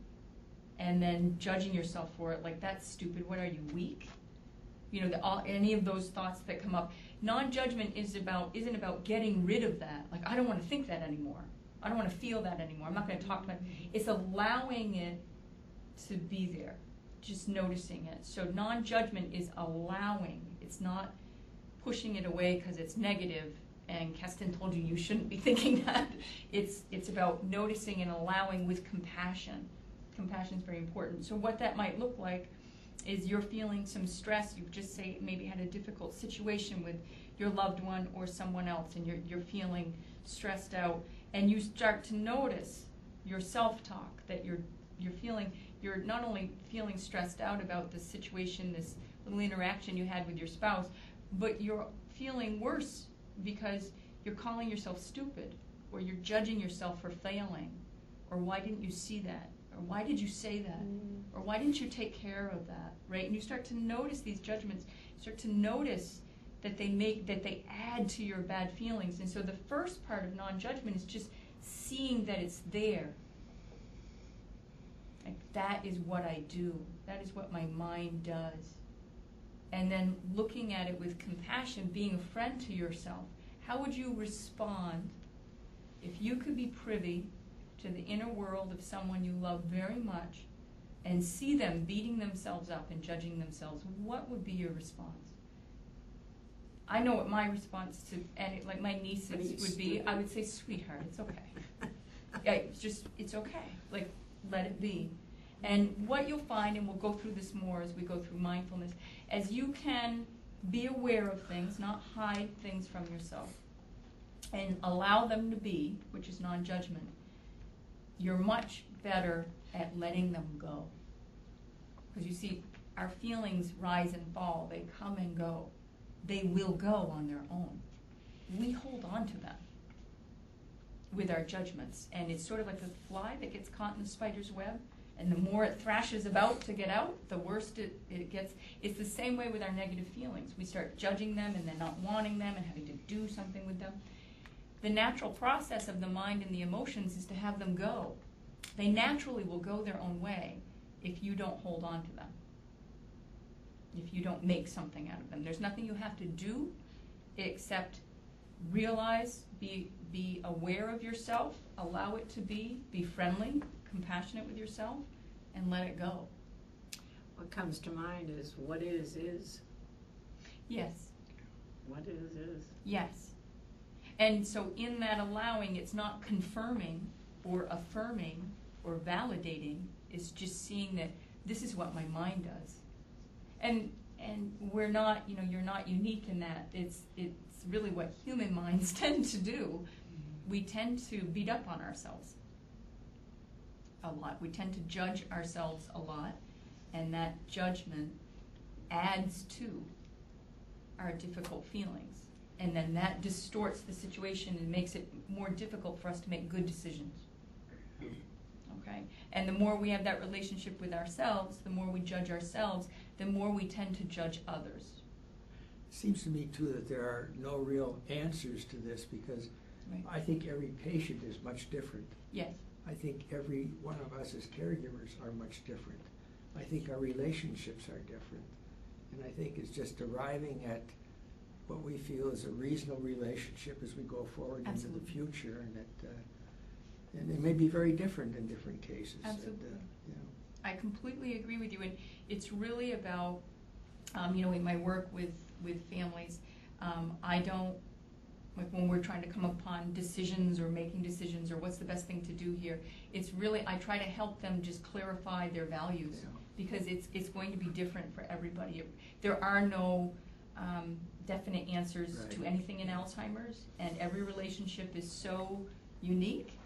Speaker 3: and then judging yourself for it, like that's stupid, what are you, weak? You know, the, all, any of those thoughts that come up. Non-judgment is about isn't about getting rid of that. Like I don't want to think that anymore. I don't want to feel that anymore. I'm not going to talk about. it. It's allowing it to be there, just noticing it. So non-judgment is allowing. It's not pushing it away because it's negative. And Kesstan told you you shouldn't be thinking that. It's it's about noticing and allowing with compassion. Compassion is very important. So what that might look like is you're feeling some stress. You've just say maybe had a difficult situation with your loved one or someone else, and you're you're feeling stressed out, and you start to notice your self-talk that you're you're feeling. You're not only feeling stressed out about the situation, this little interaction you had with your spouse, but you're feeling worse because you're calling yourself stupid, or you're judging yourself for failing, or why didn't you see that, or why did you say that, or why didn't you take care of that, right? And you start to notice these judgments, you start to notice that they make that they add to your bad feelings. And so the first part of non-judgment is just seeing that it's there. Like that is what I do. That is what my mind does. And then looking at it with compassion, being a friend to yourself. How would you respond if you could be privy to the inner world of someone you love very much and see them beating themselves up and judging themselves? What would be your response? I know what my response to any like my nieces would be. I would say, "Sweetheart, it's okay. Yeah, it's just it's okay. Like let it be." And what you'll find, and we'll go through this more as we go through mindfulness, as you can be aware of things, not hide things from yourself, and allow them to be, which is non-judgment. You're much better at letting them go. Because you see, our feelings rise and fall. They come and go they will go on their own. We hold on to them with our judgments. And it's sort of like a fly that gets caught in the spider's web. And the more it thrashes about to get out, the worse it, it gets. It's the same way with our negative feelings. We start judging them and then not wanting them and having to do something with them. The natural process of the mind and the emotions is to have them go. They naturally will go their own way if you don't hold on to them if you don't make something out of them. There's nothing you have to do except realize, be, be aware of yourself, allow it to be, be friendly, compassionate with yourself, and let it go.
Speaker 4: What comes to mind is what is, is.
Speaker 3: Yes,
Speaker 4: What is, is.
Speaker 3: yes. And so in that allowing, it's not confirming or affirming or validating, it's just seeing that this is what my mind does. And and we're not, you know, you're not unique in that. It's it's really what human minds tend to do. We tend to beat up on ourselves a lot. We tend to judge ourselves a lot, and that judgment adds to our difficult feelings. And then that distorts the situation and makes it more difficult for us to make good decisions. Okay? And the more we have that relationship with ourselves, the more we judge ourselves, the more we tend to judge others.
Speaker 2: It seems to me too that there are no real answers to this because
Speaker 3: Right?
Speaker 2: I think every patient is much different.
Speaker 3: Yes.
Speaker 2: I think every one of us as caregivers are much different. I think our relationships are different. And I think it's just arriving at what we feel is a reasonable relationship as we go forward into the future and that, uh, and it may be very different in different cases. and, uh,
Speaker 3: Absolutely.
Speaker 2: you know.
Speaker 3: I completely agree with you, and it's really about, um, you know, in my work with, with families, um, I don't, like when we're trying to come upon decisions or making decisions or what's the best thing to do here, it's really, I try to help them just clarify their values.
Speaker 2: Yeah.
Speaker 3: Because it's, it's going to be different for everybody. There are no, um, definite answers to anything in Alzheimer's, and every relationship is so unique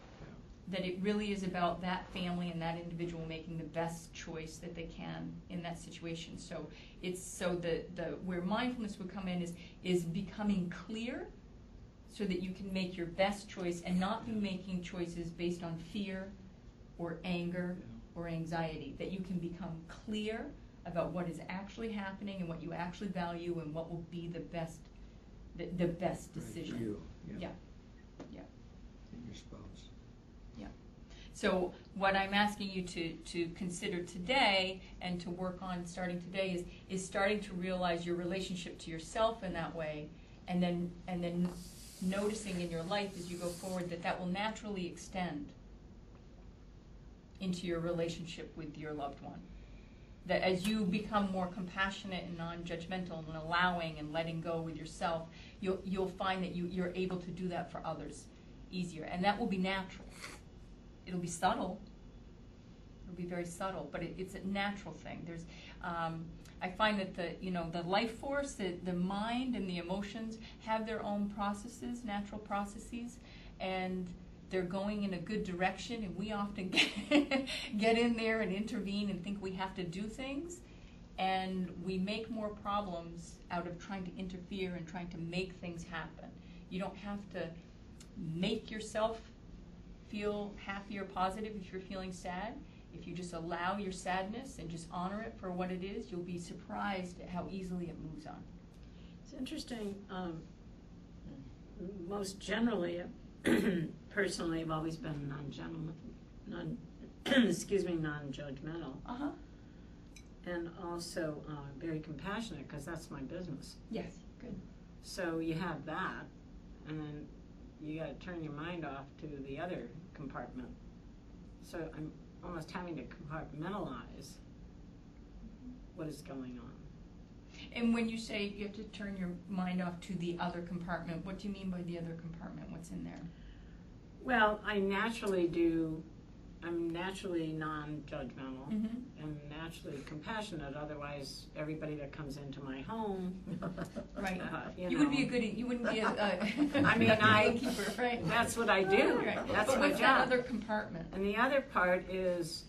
Speaker 3: that it really is about that family and that individual making the best choice that they can in that situation. So it's so the, the where mindfulness would come in is is becoming clear so that you can make your best choice and not be making choices based on fear or anger or anxiety. That you can become clear about what is actually happening and what you actually value and what will be the best the, the best
Speaker 2: Right, for
Speaker 3: decision.
Speaker 2: you, yeah.
Speaker 3: Yeah. Yeah.
Speaker 2: And your spouse. Yeah.
Speaker 3: So what I'm asking you to, to consider today and to work on starting today is, is starting to realize your relationship to yourself in that way and then, and then noticing in your life as you go forward that that will naturally extend into your relationship with your loved one. That as you become more compassionate and non-judgmental and allowing and letting go with yourself, you'll, you'll find that you, you're able to do that for others easier. And that will be natural it'll be subtle. It'll be very subtle, but it, it's a natural thing. There's, um, I find that the, you know, the life force, the, the mind and the emotions have their own processes, natural processes, and they're going in a good direction. And we often get, get in there and intervene and think we have to do things, and we make more problems out of trying to interfere and trying to make things happen. You don't have to make yourself feel happy or positive if you're feeling sad. If you just allow your sadness and just honor it for what it is, you'll be surprised at how easily it moves on.
Speaker 4: It's interesting, um, most generally, personally, I've always been non-gentleman, non, excuse me, non-judgmental,
Speaker 3: Uh huh.
Speaker 4: and also, uh, very compassionate, cause that's my business.
Speaker 3: Yes. Good.
Speaker 4: So you have that, and then you gotta turn your mind off to the other compartment. So I'm almost having to compartmentalize what is going on.
Speaker 3: And when you say you have to turn your mind off to the other compartment, what do you mean by the other compartment? What's in there?
Speaker 4: Well, I naturally do, I'm naturally non-judgmental.
Speaker 3: Mm-hmm.
Speaker 4: and naturally compassionate. Otherwise, everybody that comes into my home,
Speaker 3: Right.
Speaker 4: uh,
Speaker 3: You,
Speaker 4: you,
Speaker 3: wouldn't be a good. You wouldn't be a. a
Speaker 4: I mean, I.
Speaker 3: bookkeeper, right?
Speaker 4: That's what I do.
Speaker 3: Right.
Speaker 4: That's
Speaker 3: but
Speaker 4: my
Speaker 3: what's
Speaker 4: job.
Speaker 3: that other compartment?
Speaker 4: And the other part is,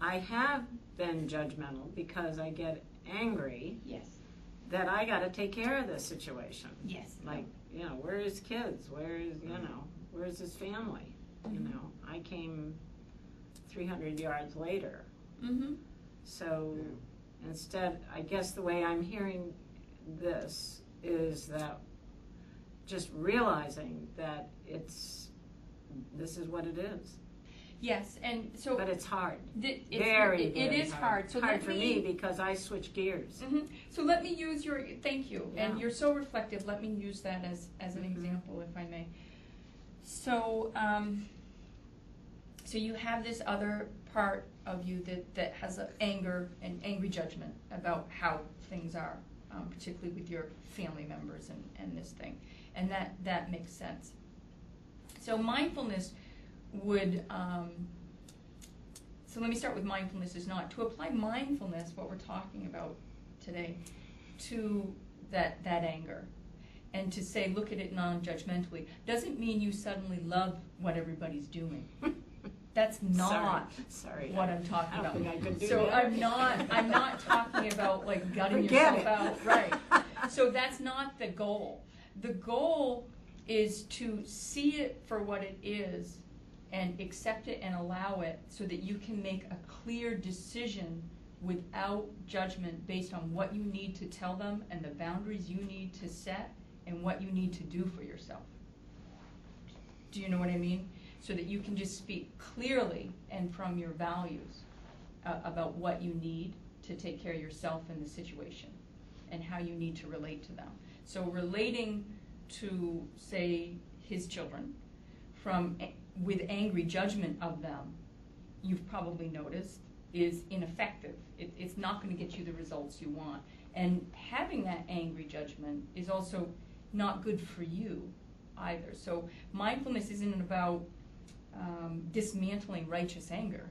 Speaker 4: I have been judgmental because I get angry
Speaker 3: Yes.
Speaker 4: that I got to take care of this situation.
Speaker 3: Yes.
Speaker 4: Like, you know, where is kids? Where is, you know, where's his family? You
Speaker 3: Mhm.
Speaker 4: know, I came 300 yards later.
Speaker 3: Mm-hmm.
Speaker 4: So instead, I guess the way I'm hearing this is that just realizing that it's, this is what it is.
Speaker 3: Yes, and so
Speaker 4: But it's hard.
Speaker 3: Th- it's-
Speaker 4: Very,
Speaker 3: it- it
Speaker 4: very
Speaker 3: is hard. So
Speaker 4: hard for me because I switch gears.
Speaker 3: Mhm. So let me use your, thank you, and you're so reflective, let me use that as, as an
Speaker 4: Mhm.
Speaker 3: example, if I may. So, um, so you have this other part of you that, that has a anger and angry judgment about how things are, um, particularly with your family members and, and this thing, and that, that makes sense. So mindfulness would, um, so let me start with mindfulness is not to apply mindfulness, what we're talking about today, to that that anger, and to say look at it non-judgmentally doesn't mean you suddenly love what everybody's doing. That's not
Speaker 4: Sorry. Sorry.
Speaker 3: what I'm talking
Speaker 4: I don't
Speaker 3: about.
Speaker 4: think I could do
Speaker 3: so
Speaker 4: that.
Speaker 3: I'm not I'm not talking about like gutting
Speaker 4: Forget
Speaker 3: yourself
Speaker 4: it.
Speaker 3: out, right? So that's not the goal. The goal is to see it for what it is and accept it and allow it so that you can make a clear decision without judgment based on what you need to tell them and the boundaries you need to set and what you need to do for yourself. Do you know what I mean? So that you can just speak clearly and from your values uh, about what you need to take care of yourself in the situation and how you need to relate to them. So relating to, say, his children from with angry judgment of them, you've probably noticed is ineffective. It, it's not going to get you the results you want. And having that angry judgment is also not good for you either. So mindfulness isn't about um, dismantling righteous anger.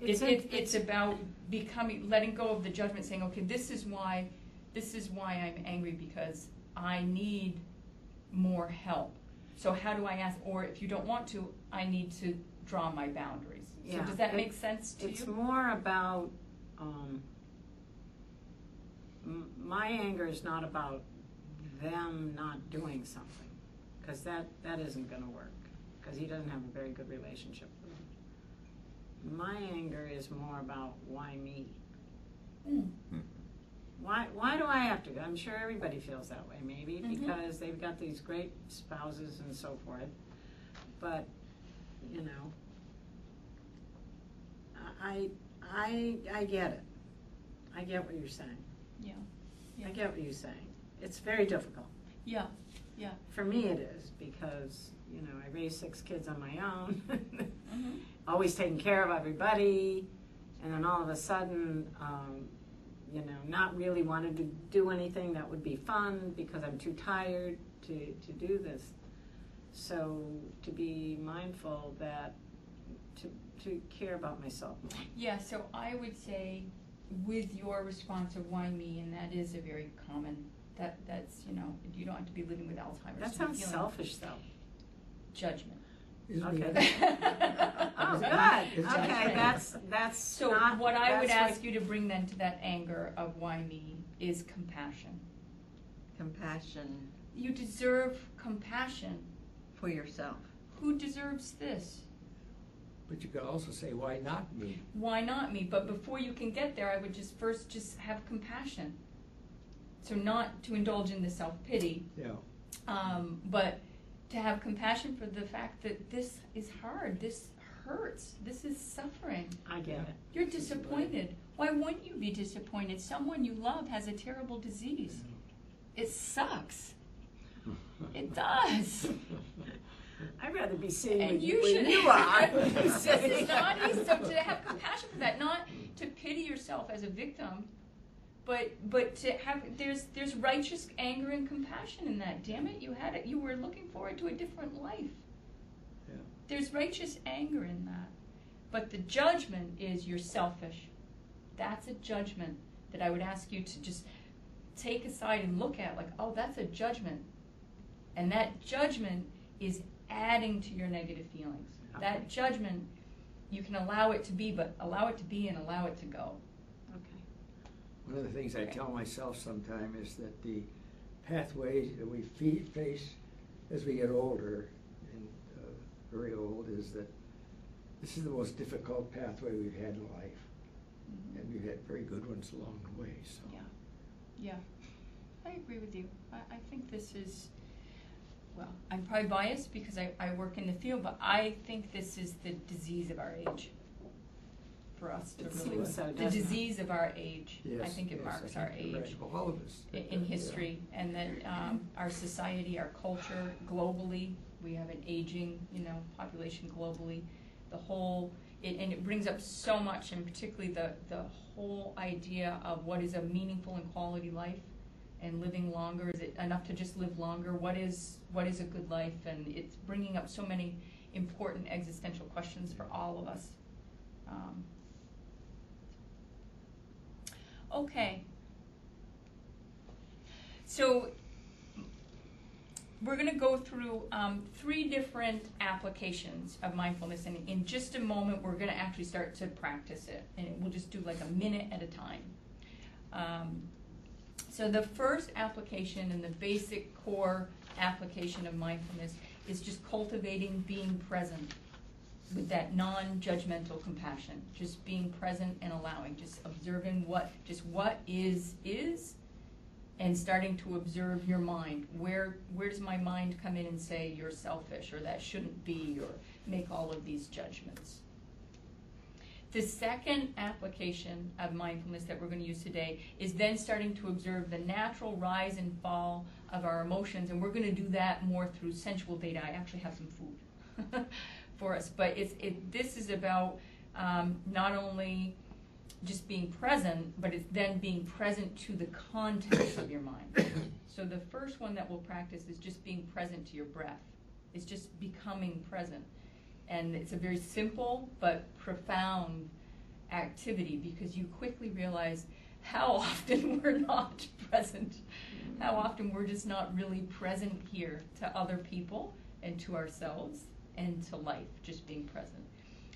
Speaker 3: It's, it's, it's about becoming, letting go of the judgment, saying, okay, this is why, this is why I'm angry because I need more help. So how do I ask, or if you don't want to, I need to draw my boundaries. So
Speaker 4: Yeah,
Speaker 3: does that
Speaker 4: it-
Speaker 3: make sense to
Speaker 4: It's
Speaker 3: you?
Speaker 4: It's more about, um, m- my anger is not about them not doing something, cause that, that isn't gonna work, cause he doesn't have a very good relationship with them. My anger is more about why me?
Speaker 3: Mm.
Speaker 4: Why, why do I have to? go? I'm sure everybody feels that way, maybe,
Speaker 3: Mhm.
Speaker 4: because they've got these great spouses and so forth. But, you know, I, I, I get it. I get what you're saying.
Speaker 3: Yeah,
Speaker 4: I get what you're saying. It's very difficult.
Speaker 3: yeah, yeah.
Speaker 4: For me, it is, because, you know, I raised six kids on my own.
Speaker 3: Mhm.
Speaker 4: Always taking care of everybody, and then all of a sudden, um, you know, not really wanting to do anything that would be fun because I'm too tired to, to do this. So to be mindful that, to, to care about myself more.
Speaker 3: Yeah, so I would say with your response of why me, and that is a very common, that, that's, you know, you don't have to be living with Alzheimer's.
Speaker 4: That
Speaker 3: to be
Speaker 4: sounds
Speaker 3: feeling
Speaker 4: selfish though.
Speaker 3: Judgment.
Speaker 2: Isn't the
Speaker 4: Okay.
Speaker 2: other-
Speaker 4: Oh,
Speaker 2: Is
Speaker 4: good.
Speaker 2: it- is it-
Speaker 4: Okay, oh, that's, that's
Speaker 3: So
Speaker 4: not.
Speaker 3: what I would
Speaker 4: that's
Speaker 3: ask you to bring then to that anger of why me is compassion.
Speaker 5: Compassion
Speaker 3: You deserve compassion.
Speaker 5: for yourself.
Speaker 3: Who deserves this?
Speaker 2: But you could also say, why not me?
Speaker 3: Why not me? But before you can get there, I would just first just have compassion. So not to indulge in the self-pity,
Speaker 2: Yeah.
Speaker 3: um, but to have compassion for the fact that this is hard, this hurts, this is suffering.
Speaker 4: I get it.
Speaker 3: You're disappointed. Why wouldn't you be disappointed? Someone you love has a terrible disease. It sucks. It does.
Speaker 4: I'd rather be sitting
Speaker 3: And
Speaker 4: with
Speaker 3: you
Speaker 4: you where
Speaker 3: should.
Speaker 4: you are.
Speaker 3: this is not easy. So to have compassion for that, not to pity yourself as a victim, but but to have there's there's righteous anger and compassion in that. Damn it, you had it. You were looking forward to a different life.
Speaker 2: Yeah.
Speaker 3: There's righteous anger in that, but the judgment is you're selfish. That's a judgment that I would ask you to just take aside and look at. Like, oh, that's a judgment, and that judgment is adding to your negative feelings.
Speaker 4: Okay.
Speaker 3: That judgment, you can allow it to be, but allow it to be and allow it to go.
Speaker 2: One of the things I tell myself sometime is that the pathway that we face as we get older and uh, very old is that this is the most difficult pathway we've had in life. And we've had very good ones along the way, so.
Speaker 3: Yeah, yeah, I agree with you. I, I think this is, well, I'm probably biased because I, I work in the field, but I think this is the disease of our age. For us to
Speaker 4: It
Speaker 3: really,
Speaker 4: seems so,
Speaker 3: the
Speaker 4: doesn't it?
Speaker 3: disease of our age. I
Speaker 2: Yes,
Speaker 3: think it
Speaker 2: yes,
Speaker 3: marks
Speaker 2: I
Speaker 3: our
Speaker 2: think you're
Speaker 3: age
Speaker 2: right. All of us.
Speaker 3: i- in history, and that um, our society, our culture, globally, we have an aging, you know, population globally. The whole, it, and it brings up so much, and particularly the the whole idea of what is a meaningful and quality life, and living longer. Is it enough to just live longer? What is what is a good life? And it's bringing up so many important existential questions for all of us. Um, okay. So we're going to go through um, three different applications of mindfulness, and in just a moment, we're going to actually start to practice it, and we'll just do like a minute at a time. Um, so the first application and the basic core application of mindfulness is just cultivating being present with that non-judgmental compassion, just being present and allowing, just observing what, just what is is, and starting to observe your mind. Where where does my mind come in and say you're selfish or that shouldn't be or make all of these judgments? The second application of mindfulness that we're going to use today is then starting to observe the natural rise and fall of our emotions, and we're going to do that more through sensual data. I actually have some food for us, but it's it. This is about um, not only just being present, but it's then being present to the contents of your mind. So the first one that we'll practice is just being present to your breath. It's just becoming present. And it's a very simple but profound activity because you quickly realize how often we're not present, how often we're just not really present here to other people and to ourselves and to life, just being present.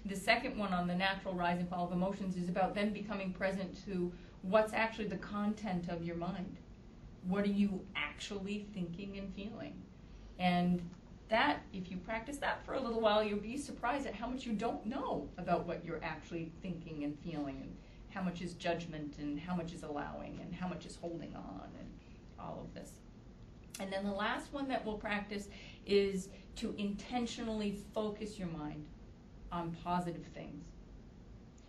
Speaker 3: The second one on the natural rise and fall of emotions is about then becoming present to what's actually the content of your mind. What are you actually thinking and feeling? And that, if you practice that for a little while, you'll be surprised at how much you don't know about what you're actually thinking and feeling, and how much is judgment, and how much is allowing, and how much is holding on, and all of this. And then the last one that we'll practice is to intentionally focus your mind on positive things.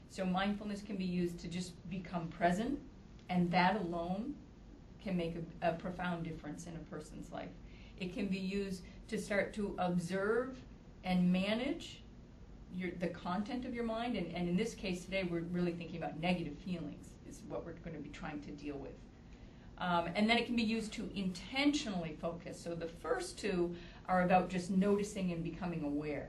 Speaker 3: So mindfulness can be used to just become present, and that alone can make a, a profound difference in a person's life. It can be used to start to observe and manage your, the content of your mind, and, and in this case today, we're really thinking about negative feelings, is what we're going to be trying to deal with. Um, and then it can be used to intentionally focus. So the first two are about just noticing and becoming aware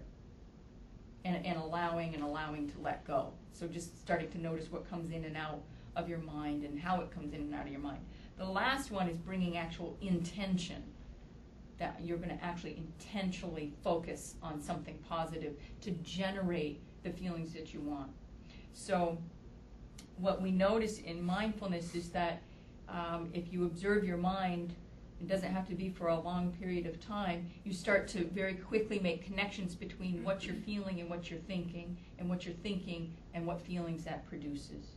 Speaker 3: and, and allowing and allowing to let go. So just starting to notice what comes in and out of your mind and how it comes in and out of your mind. The last one is bringing actual intention. That you're going to actually intentionally focus on something positive to generate the feelings that you want. So, what we notice in mindfulness is that um, if you observe your mind, it doesn't have to be for a long period of time, you start to very quickly make connections between what you're mm-hmm. feeling and what you're thinking, and what you're thinking and what feelings that produces.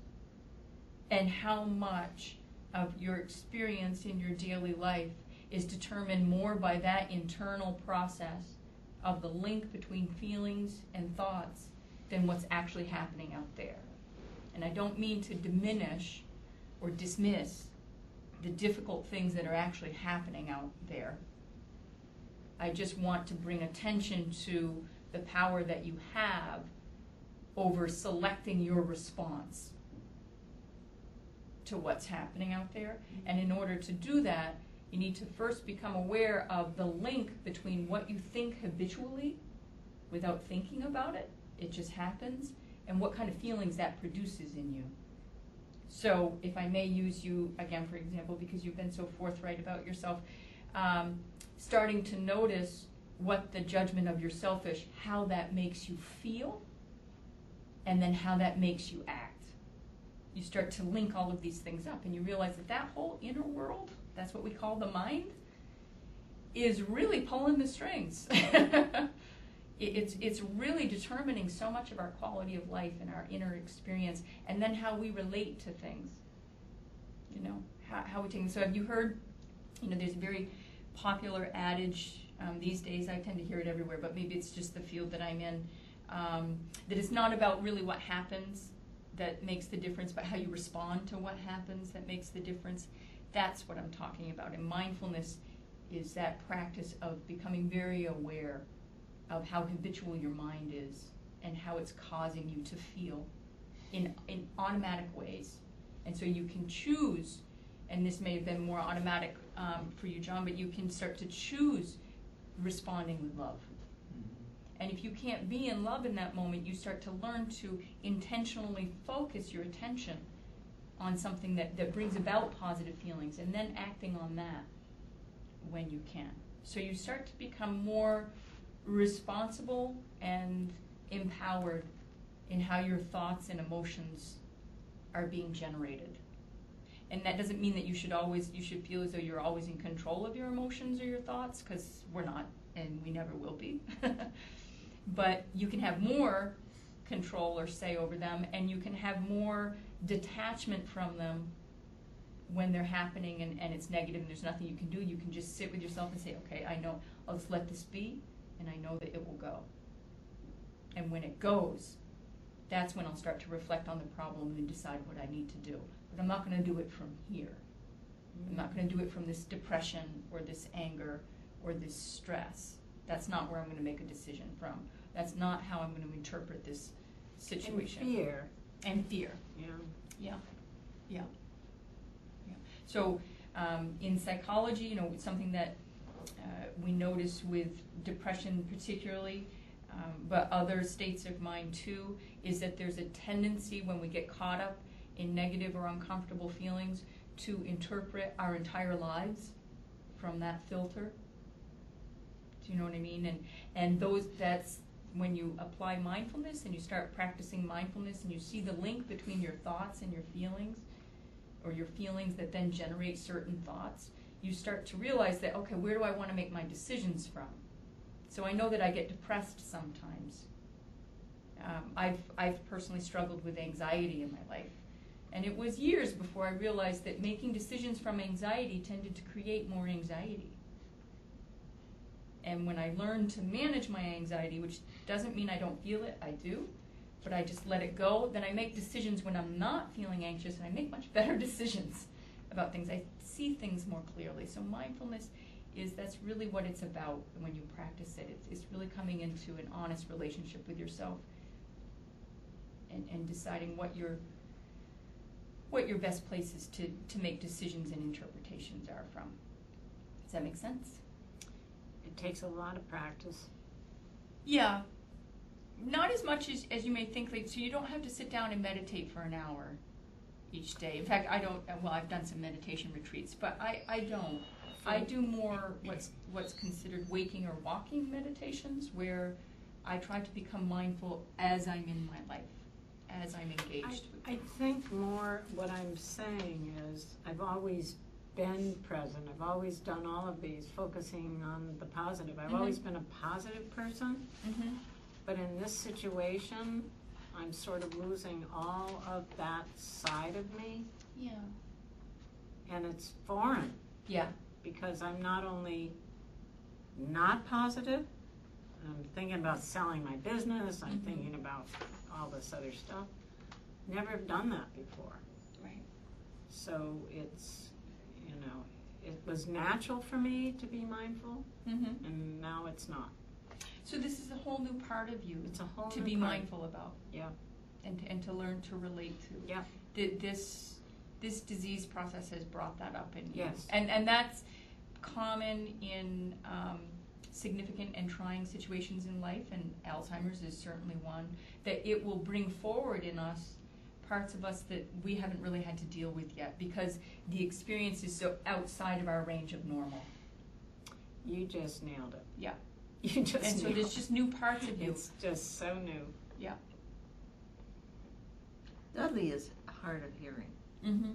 Speaker 3: And how much of your experience in your daily life is determined more by that internal process of the link between feelings and thoughts than what's actually happening out there. And I don't mean to diminish or dismiss the difficult things that are actually happening out there. I just want to bring attention to the power that you have over selecting your response to what's happening out there. And in order to do that, you need to first become aware of the link between what you think habitually without thinking about it, it just happens, and what kind of feelings that produces in you. So, if I may use you again, for example, because you've been so forthright about yourself, um, starting to notice what the judgment of your selfish, how that makes you feel, and then how that makes you act. You start to link all of these things up, and you realize that that whole inner world, that's what we call the mind, is really pulling the strings. It- it's, it's really determining so much of our quality of life and our inner experience, and then how we relate to things. You know, how, how we take. So, have you heard? You know, there's a very popular adage um, these days. I tend to hear it everywhere, but maybe it's just the field that I'm in. Um, that it's not about really what happens that makes the difference, but how you respond to what happens that makes the difference. That's what I'm talking about. And mindfulness is that practice of becoming very aware of how habitual your mind is and how it's causing you to feel in, in automatic ways. And so you can choose, and this may have been more automatic um, for you, John, but you can start to choose responding with love. And if you can't be in love in that moment, you start to learn to intentionally focus your attention on something that, that brings about positive feelings and then acting on that when you can. So you start to become more responsible and empowered in how your thoughts and emotions are being generated. And that doesn't mean that you should always you should feel as though you're always in control of your emotions or your thoughts because we're not and we never will be. but you can have more control or say over them and you can have more detachment from them when they're happening and, and it's negative and there's nothing you can do. You can just sit with yourself and say, okay, I know, I'll just let this be and I know that it will go. And when it goes, that's when I'll start to reflect on the problem and decide what I need to do. But I'm not going to do it from here. I'm not going to do it from this depression or this anger or this stress. That's not where I'm going to make a decision from. That's not how I'm going to interpret this situation.
Speaker 4: And fear,
Speaker 3: And fear.
Speaker 4: yeah.
Speaker 3: Yeah, yeah, yeah. So, um, in psychology, you know, it's something that uh, we notice with depression particularly, um, but other states of mind too, is that there's a tendency when we get caught up in negative or uncomfortable feelings to interpret our entire lives from that filter. Do you know what I mean? And, and those, that's when you apply mindfulness and you start practicing mindfulness and you see the link between your thoughts and your feelings, or your feelings that then generate certain thoughts, you start to realize that, okay, where do I want to make my decisions from? So I know that I get depressed sometimes. Um, I've, I've personally struggled with anxiety in my life. And it was years before I realized that making decisions from anxiety tended to create more anxiety. And when I learned to manage my anxiety, which doesn't mean I don't feel it, I do, but I just let it go, then I make decisions when I'm not feeling anxious and I make much better decisions about things. I see things more clearly. So mindfulness is that's really what it's about when you practice it. It's, it's really coming into an honest relationship with yourself and, and deciding what your what your best places to, to make decisions and interpretations are from. Does that make sense?
Speaker 4: It takes a lot of practice.
Speaker 3: Yeah. Not as much as, as you may think, like, so you don't have to sit down and meditate for an hour each day. In fact, I don't, well, I've done some meditation retreats, but I, I don't. I do more what's, what's considered waking or walking meditations, where I try to become mindful as I'm in my life, as I'm engaged with
Speaker 4: I think more what I'm saying is I've always been present. I've always done all of these, focusing on the positive. I've
Speaker 3: Mhm.
Speaker 4: always been a positive person,
Speaker 3: Mm-hmm.
Speaker 4: but in this situation, I'm sort of losing all of that side of me,
Speaker 3: Yeah.
Speaker 4: and it's foreign
Speaker 3: Yeah.
Speaker 4: because I'm not only not positive, I'm thinking about selling my business, I'm
Speaker 3: Mhm.
Speaker 4: thinking about all this other stuff. Never have done that before.
Speaker 3: Right.
Speaker 4: So it's, you know, it was natural for me to be mindful,
Speaker 3: Mm-hmm.
Speaker 4: and now it's not.
Speaker 3: So this is a whole new part of you
Speaker 4: It's a whole
Speaker 3: to
Speaker 4: new
Speaker 3: be
Speaker 4: part.
Speaker 3: mindful about.
Speaker 4: Yeah.
Speaker 3: And to, and to learn to relate to.
Speaker 4: Yeah.
Speaker 3: Th- This, this disease process has brought that up in you.
Speaker 4: Yes.
Speaker 3: And, and that's common in, um, significant and trying situations in life, and Alzheimer's is certainly one, that it will bring forward in us parts of us that we haven't really had to deal with yet, because the experience is so outside of our range of normal.
Speaker 4: You just nailed it.
Speaker 3: Yeah.
Speaker 4: You just
Speaker 3: And so
Speaker 4: nailed
Speaker 3: there's just new parts of you.
Speaker 4: It's just so new.
Speaker 3: Yeah.
Speaker 5: Dudley is hard of hearing
Speaker 3: Mm-hmm.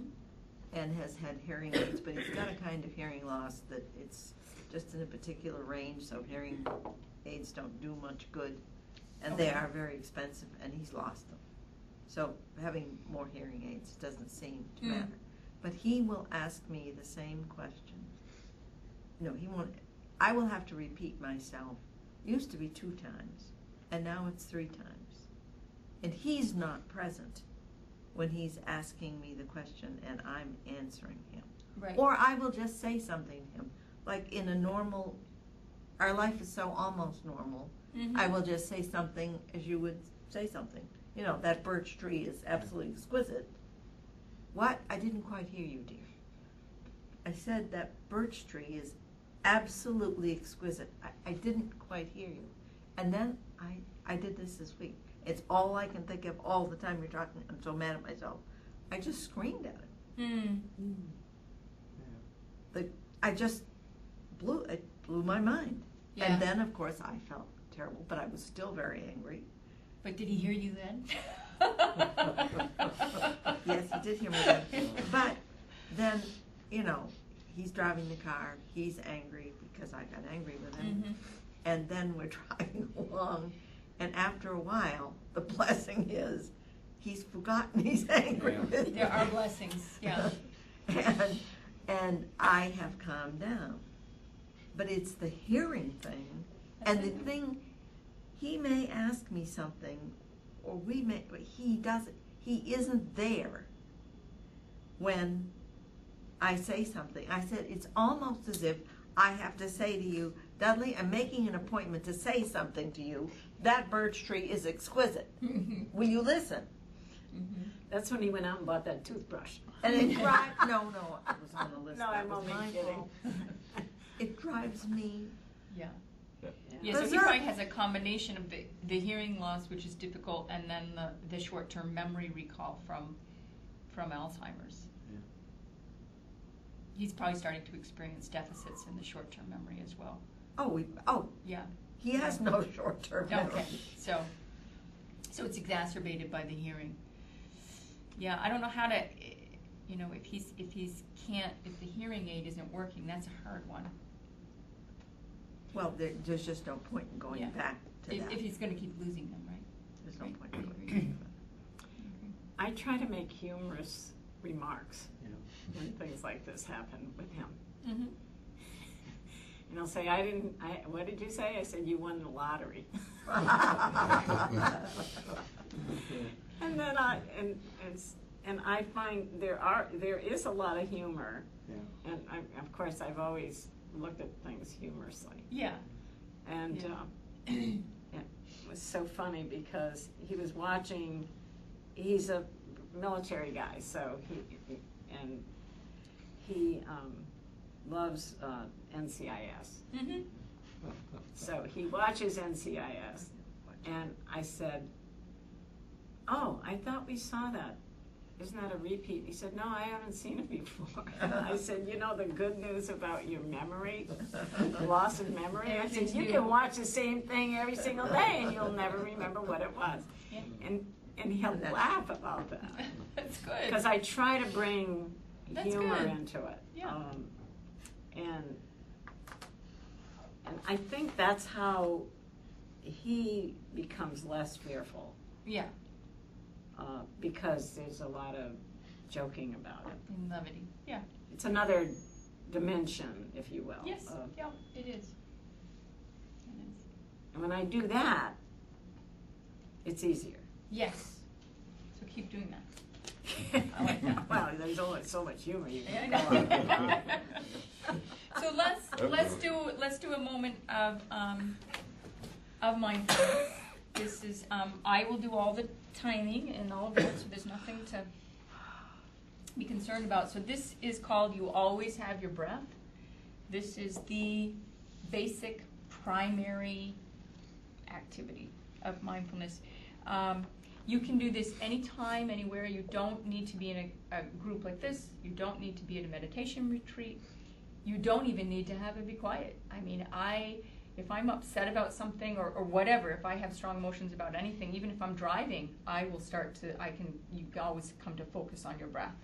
Speaker 5: and has had hearing aids, but he's got a kind of hearing loss that it's just in a particular range, so hearing aids don't do much good. And they
Speaker 3: Okay.
Speaker 5: are very expensive, and he's lost them. So having more hearing aids doesn't seem to
Speaker 3: Mm.
Speaker 5: matter. But he will ask me the same question. No, he won't. I will have to repeat myself. Used to be two times, and now it's three times. And he's not present when he's asking me the question and I'm answering him.
Speaker 3: Right.
Speaker 5: Or I will just say something to him. Like in a normal, our life is so almost normal.
Speaker 3: Mhm.
Speaker 5: I will just say something as you would say something. You know, that birch tree is absolutely exquisite. What? I didn't quite hear you, dear. I said that birch tree is absolutely exquisite. I, I didn't quite hear you. And then I, I did this this week. It's all I can think of all the time you're talking. I'm so mad at myself. I just screamed at him.
Speaker 3: Mm.
Speaker 5: The, I just blew, it blew my mind.
Speaker 3: Yeah.
Speaker 5: And then, of course, I felt terrible, but I was still very angry.
Speaker 3: But did he hear you then?
Speaker 5: Yes, he did hear me then. But then, you know, he's driving the car, he's angry because I got angry with him.
Speaker 3: Mhm.
Speaker 5: And then we're driving along, and after a while, the blessing is he's forgotten he's angry
Speaker 2: Yeah.
Speaker 5: with me.
Speaker 3: There are blessings, yeah.
Speaker 5: and, and I have calmed down. But it's the hearing thing, and the thing, he may ask me something, or we may, but he doesn't, he isn't there when I say something. I said, it's almost as if I have to say to you, Dudley, I'm making an appointment to say something to you. That birch tree is exquisite. Will you listen?
Speaker 3: Mhm.
Speaker 4: That's when he went out and bought that toothbrush.
Speaker 5: And it drives, no, no, it was on the list.
Speaker 4: No,
Speaker 5: That
Speaker 4: I'm
Speaker 5: was
Speaker 4: only
Speaker 5: my
Speaker 4: kidding.
Speaker 5: fault. It drives me
Speaker 3: Yeah.
Speaker 7: Yeah.
Speaker 3: Yeah, so he
Speaker 5: Berserk.
Speaker 3: probably has a combination of the, the hearing loss, which is difficult, and then the, the short-term memory recall from, from Alzheimer's.
Speaker 2: Yeah.
Speaker 3: He's probably starting to experience deficits in the short-term memory as well.
Speaker 5: Oh, we, oh,
Speaker 3: Yeah,
Speaker 5: he has no short-term
Speaker 3: okay,
Speaker 5: memory.
Speaker 3: so, so it's exacerbated by the hearing. Yeah, I don't know how to, you know, if he's, if he's can't, if the hearing aid isn't working, that's a hard one.
Speaker 5: Well, there, there's just no point in going
Speaker 3: Yeah.
Speaker 5: back to
Speaker 3: If,
Speaker 5: that.
Speaker 3: if he's gonna keep losing them, right?
Speaker 5: There's no
Speaker 3: Right,
Speaker 5: point in
Speaker 3: agree.
Speaker 5: going back.
Speaker 4: I try to make humorous remarks
Speaker 2: Yeah.
Speaker 4: When things like this happen with him.
Speaker 3: Mm-hmm.
Speaker 4: And he'll say, I didn't, I, what did you say? I said, you won the lottery. And then I, and, and, and I find there are, there is a lot of humor.
Speaker 2: Yeah.
Speaker 4: And I, of course, I've always looked at things humorously.
Speaker 3: Yeah.
Speaker 4: And,
Speaker 3: Yeah.
Speaker 4: um, it was so funny because he was watching, he's a military guy, so he, and he, um, loves, uh, NCIS.
Speaker 3: Mm-hmm.
Speaker 4: So he watches NCIS, and I said, "Oh, I thought we saw that. Isn't that a repeat?" He said, "No, I haven't seen it before." I said, "You know the good news about your memory, the loss of memory." I said, "You can watch the same thing every single day, and you'll never remember what it was."
Speaker 3: Yeah.
Speaker 4: And and he'll
Speaker 5: That's-
Speaker 4: laugh about that
Speaker 3: That's good.
Speaker 4: because I try to bring
Speaker 3: That's
Speaker 4: humor
Speaker 3: good.
Speaker 4: into it.
Speaker 3: Yeah.
Speaker 4: Um, and and I think that's how he becomes less fearful
Speaker 3: Yeah,
Speaker 4: uh, because there's a lot of joking about it.
Speaker 3: in levity, yeah.
Speaker 4: It's another dimension, if you will.
Speaker 3: Yes,
Speaker 4: of-
Speaker 3: yeah, it is. It is.
Speaker 4: and when I do that, it's easier.
Speaker 3: Yes, so keep doing that. That.
Speaker 4: there's only so much humor you can go on.
Speaker 3: So let's, let's do, let's do a moment of, um, of mindfulness. This is, um, I will do all the timing and all of that, so there's nothing to be concerned about. So this is called You Always Have Your Breath. This is the basic primary activity of mindfulness. Um, you can do this anytime, anywhere. You don't need to be in a, a group like this. You don't need to be at a meditation retreat. You don't even need to have it be quiet. I mean, I, if I'm upset about something or, or whatever, if I have strong emotions about anything, even if I'm driving, I will start to, I can, you always come to focus on your breath.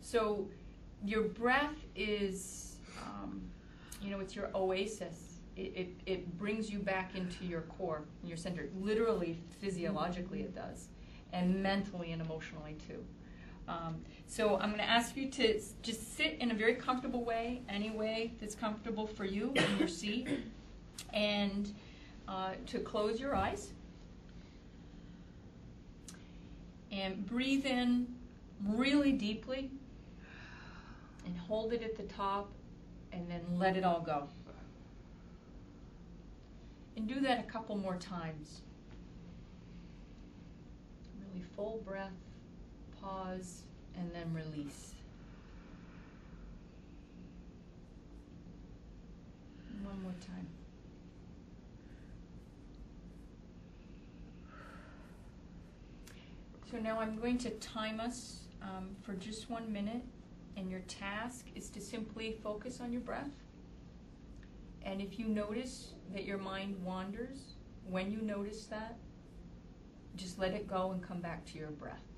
Speaker 3: So your breath is, um, you know, it's your oasis. It, it, it brings you back into your core, your center. Literally, physiologically, it does, and mentally and emotionally too. Um, so I'm going to ask you to just sit in a very comfortable way, any way that's comfortable for you in your seat, and uh, to close your eyes and breathe in really deeply and hold it at the top and then let it all go. And do that a couple more times. Really full breath, pause, and then release. One more time. So now I'm going to time us um, for just one minute, and your task is to simply focus on your breath. And if you notice that your mind wanders, when you notice that, just let it go and come back to your breath.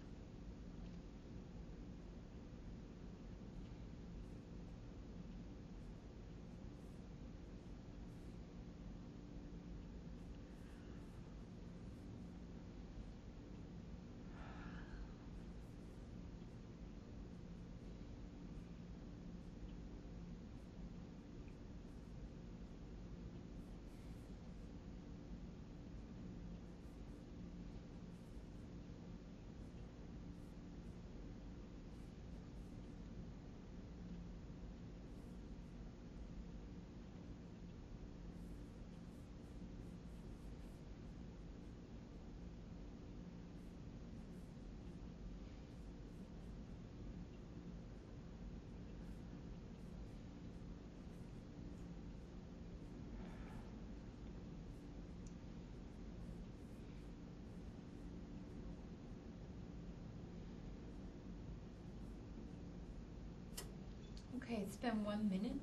Speaker 3: Okay, it's one minute.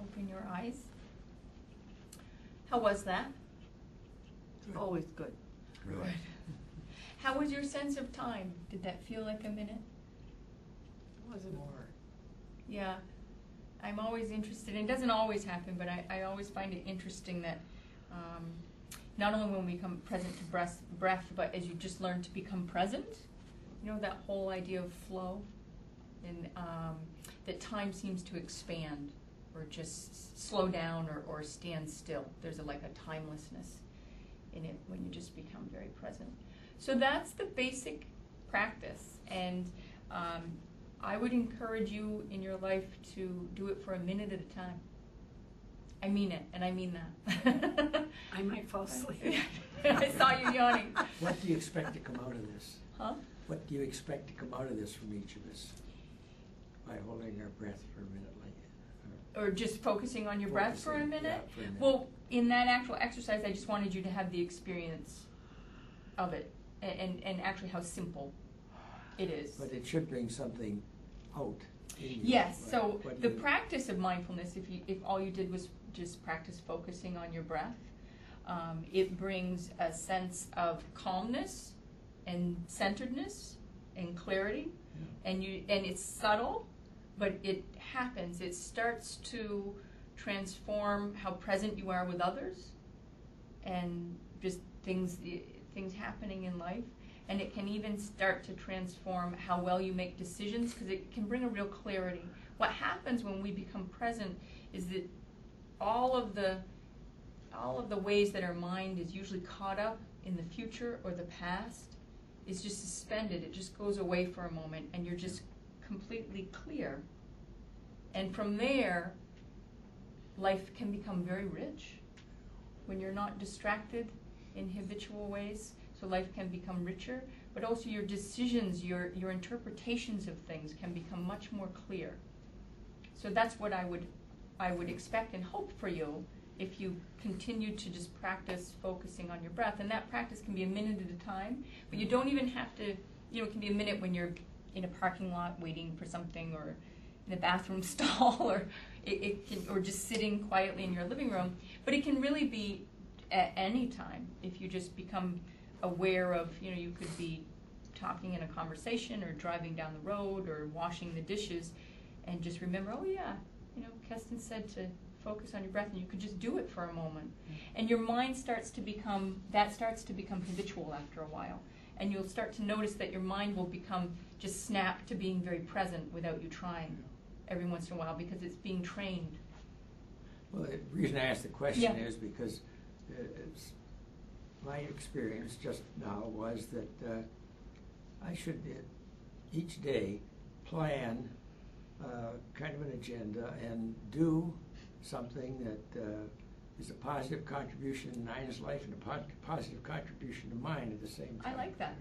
Speaker 3: Open your eyes. How was that?
Speaker 5: Always good.
Speaker 7: Really.
Speaker 3: How was your sense of time? Did that feel like a minute?
Speaker 4: It was it
Speaker 2: More.
Speaker 3: Yeah, I'm always interested, and it doesn't always happen, but I, I always find it interesting that um, not only when we become present to breath, breath, but as you just learn to become present, you know, that whole idea of flow, and um, that time seems to expand or just slow down or, or stand still. There's a, like a timelessness in it when you just become very present. So that's the basic practice, and um, I would encourage you in your life to do it for a minute at a time. I mean it, and I mean that.
Speaker 4: I might fall asleep.
Speaker 3: I saw you yawning.
Speaker 2: What do you expect to come out of this?
Speaker 3: Huh?
Speaker 2: What do you expect to come out of this from each of us? By holding our breath for a minute like?
Speaker 3: Or just focusing on your breath for a minute?
Speaker 2: yeah, for a minute.
Speaker 3: Well, in that actual exercise, I just wanted you to have the experience of it, a- and, and actually how simple it is.
Speaker 2: But it should bring something out in.
Speaker 3: Yes, so the practice of mindfulness, if you, if all you did was just practice focusing on your breath, um, it brings a sense of calmness and centeredness and clarity, and you, and it's subtle, but it happens. It starts to transform how present you are with others, and just things, things happening in life and it can even start to transform how well you make decisions because it can bring a real clarity. What happens when we become present is that all of the all of the ways that our mind is usually caught up in the future or the past is just suspended. It just goes away for a moment and you're just completely clear. And from there life can become very rich when you're not distracted in habitual ways so life can become richer, but also your decisions, your, your interpretations of things can become much more clear. So that's what I would, I would expect and hope for you if you continue to just practice focusing on your breath. And that practice can be a minute at a time, but you don't even have to, you know, it can be a minute when you're in a parking lot waiting for something or in a bathroom stall or it, it can, or just sitting quietly in your living room. But it can really be at any time if you just become aware of, you know, you could be talking in a conversation or driving down the road or washing the dishes and just remember, oh yeah, you know, Kesstan said to focus on your breath and you could just do it for a moment. Mm-hmm. And your mind starts to become, that starts to become habitual after a while. And you'll start to notice that your mind will become just snap to being very present without you trying every once in a while because it's being trained.
Speaker 2: Well, the reason I asked the question
Speaker 3: Yeah.
Speaker 2: is because uh, it's, my experience just now was that uh, I should uh, each day plan uh, kind of an agenda and do something that uh, is a positive contribution to Nina's life and a po- positive contribution to mine at the same time.
Speaker 3: I like that.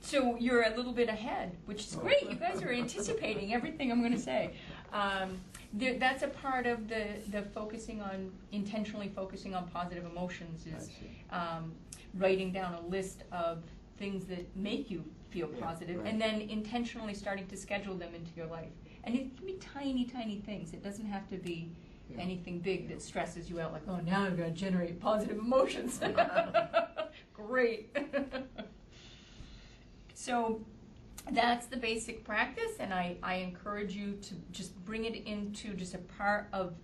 Speaker 3: So you're a little bit ahead, which is
Speaker 2: Oh.
Speaker 3: great. You guys are anticipating everything I'm going to say. Um, there, that's a part of the, the focusing on, intentionally focusing on positive emotions is um, writing down a list of things that make you feel
Speaker 2: Yeah, right.
Speaker 3: and then intentionally starting to schedule them into your life. And it can be tiny, tiny things. It doesn't have to be
Speaker 2: Yeah.
Speaker 3: anything big that stresses you out like, oh, now I've got to generate positive emotions. Great. so that's the basic practice, and I, I encourage you to just bring it into just a part of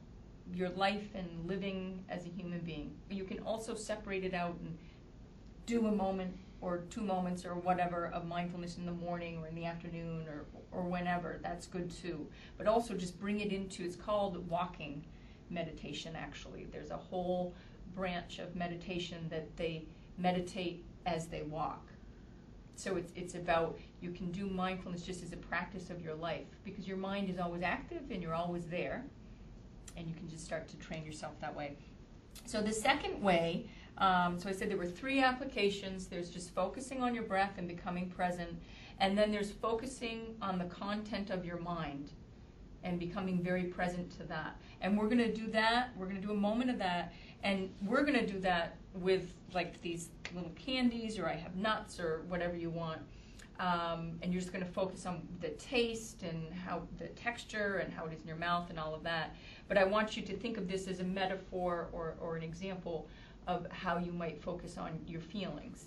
Speaker 3: your life and living as a human being. You can also separate it out and do a moment or two moments or whatever of mindfulness in the morning or in the afternoon or, or whenever. That's good too. But also just bring it into, it's called walking meditation actually. There's a whole branch of meditation that they meditate as they walk. So it's, it's about, you can do mindfulness just as a practice of your life because your mind is always active and you're always there. And you can just start to train yourself that way. So the second way, um, so I said there were three applications. There's just focusing on your breath and becoming present. And then there's focusing on the content of your mind and becoming very present to that. And we're going to do that. We're going to do a moment of that. And we're going to do that with like these little candies or I have nuts or whatever you want. Um, and you're just going to focus on the taste and how the texture and how it is in your mouth and all of that. But I want you to think of this as a metaphor or, or an example of how you might focus on your feelings,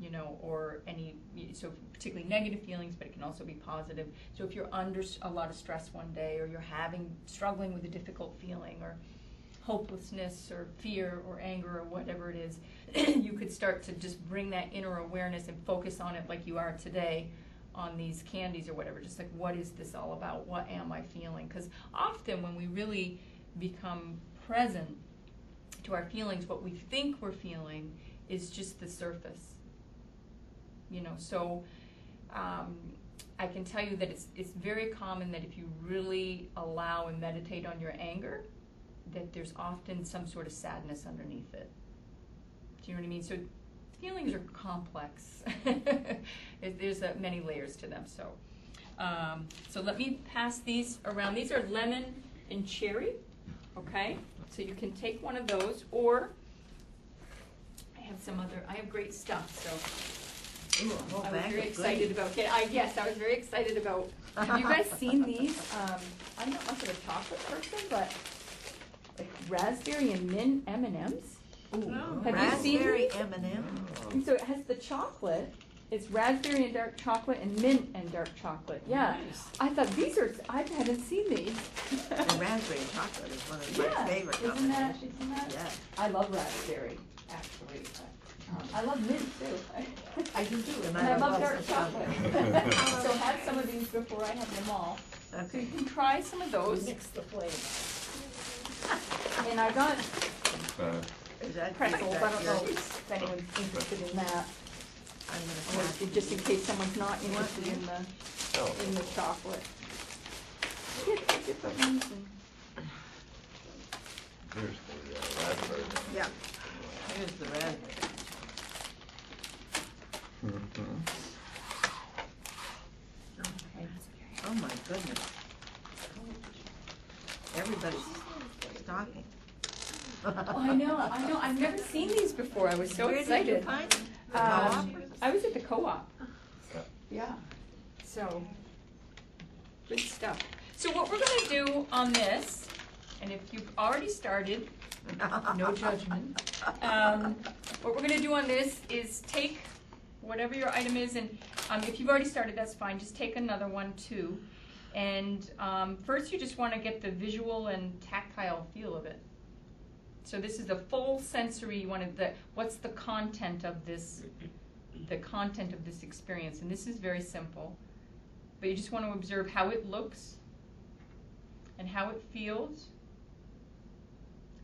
Speaker 3: you know, or any, so particularly negative feelings, but it can also be positive. So if you're under a lot of stress one day, or you're having, struggling with a difficult feeling, or hopelessness, or fear, or anger, or whatever it is, you could start to just bring that inner awareness and focus on it like you are today on these candies or whatever. Just like, what is this all about? What am I feeling? Because often when we really become present to our feelings, what we think we're feeling is just the surface. You know, so um, I can tell you that it's it's very common that if you really allow and meditate on your anger, that there's often some sort of sadness underneath it. Do you know what I mean? So feelings are complex. There's uh, many layers to them. So, um, so let me pass these around. These are lemon and cherry. Okay, so you can take one of those, or I have some other. I have great stuff. So
Speaker 5: Ooh, a whole
Speaker 3: I was
Speaker 5: bag
Speaker 3: very
Speaker 5: of
Speaker 3: excited
Speaker 5: goodies.
Speaker 3: about. Get, I yes, I was very excited about. Have you guys seen these? Um, I'm not much of a chocolate person, but like raspberry and mint M and M's.
Speaker 5: Ooh,
Speaker 3: Have you seen
Speaker 5: raspberry? M and M.
Speaker 3: So it has the chocolate. It's raspberry and dark chocolate and mint and dark chocolate. Yeah. I thought these are. I haven't seen these.
Speaker 5: The raspberry and chocolate is one of my
Speaker 3: yeah.
Speaker 5: favorite
Speaker 3: Isn't that?
Speaker 5: combinations.
Speaker 3: Isn't that?
Speaker 5: Yes.
Speaker 3: I love raspberry, actually. But, um, I love mint too.
Speaker 1: I do too.
Speaker 5: And
Speaker 3: And I
Speaker 5: I
Speaker 3: love
Speaker 5: love
Speaker 3: dark chocolate.
Speaker 5: chocolate.
Speaker 3: so have some of these before I have them all. So you can try some of those.
Speaker 4: Mix the flavors.
Speaker 3: And I got
Speaker 7: Uh,
Speaker 5: Is that
Speaker 3: pretzels. I don't know if anyone's interested in that.
Speaker 5: I'm
Speaker 3: Or
Speaker 5: gonna pass.
Speaker 3: just in case someone's not interested in the
Speaker 7: oh,
Speaker 3: in the chocolate. Get the different ones and
Speaker 7: Here's the uh, raspberry.
Speaker 5: Yeah. Here's the raspberry.
Speaker 7: Mhm.
Speaker 5: Oh my goodness. Everybody's stocking.
Speaker 3: Oh, I know, I know. I've never seen these before. I was so
Speaker 5: Where
Speaker 3: excited.
Speaker 5: did you find them? The
Speaker 3: Um,
Speaker 5: co-op?
Speaker 3: I was at the co-op.
Speaker 7: Yeah.
Speaker 3: Yeah. So, good stuff. So what we're gonna do on this, and if you've already started, no judgment. Um, what we're gonna do on this is take whatever your item is, and um, if you've already started, that's fine. Just take another one too. And um, first, you just want to get the visual and tactile feel of it. So this is the full sensory. You want the what's the content of this, the content of this experience, and this is very simple. But you just want to observe how it looks and how it feels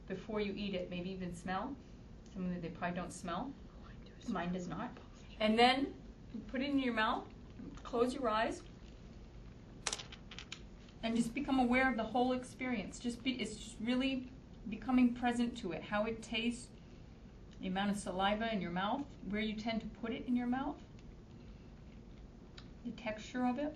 Speaker 3: before you eat it. Maybe even smell. Some of them they probably don't smell. Mine does not. And then put it in your mouth. Close your eyes. And just become aware of the whole experience. Just be it's just really becoming present to it. How it tastes, the amount of saliva in your mouth, where you tend to put it in your mouth, the texture of it.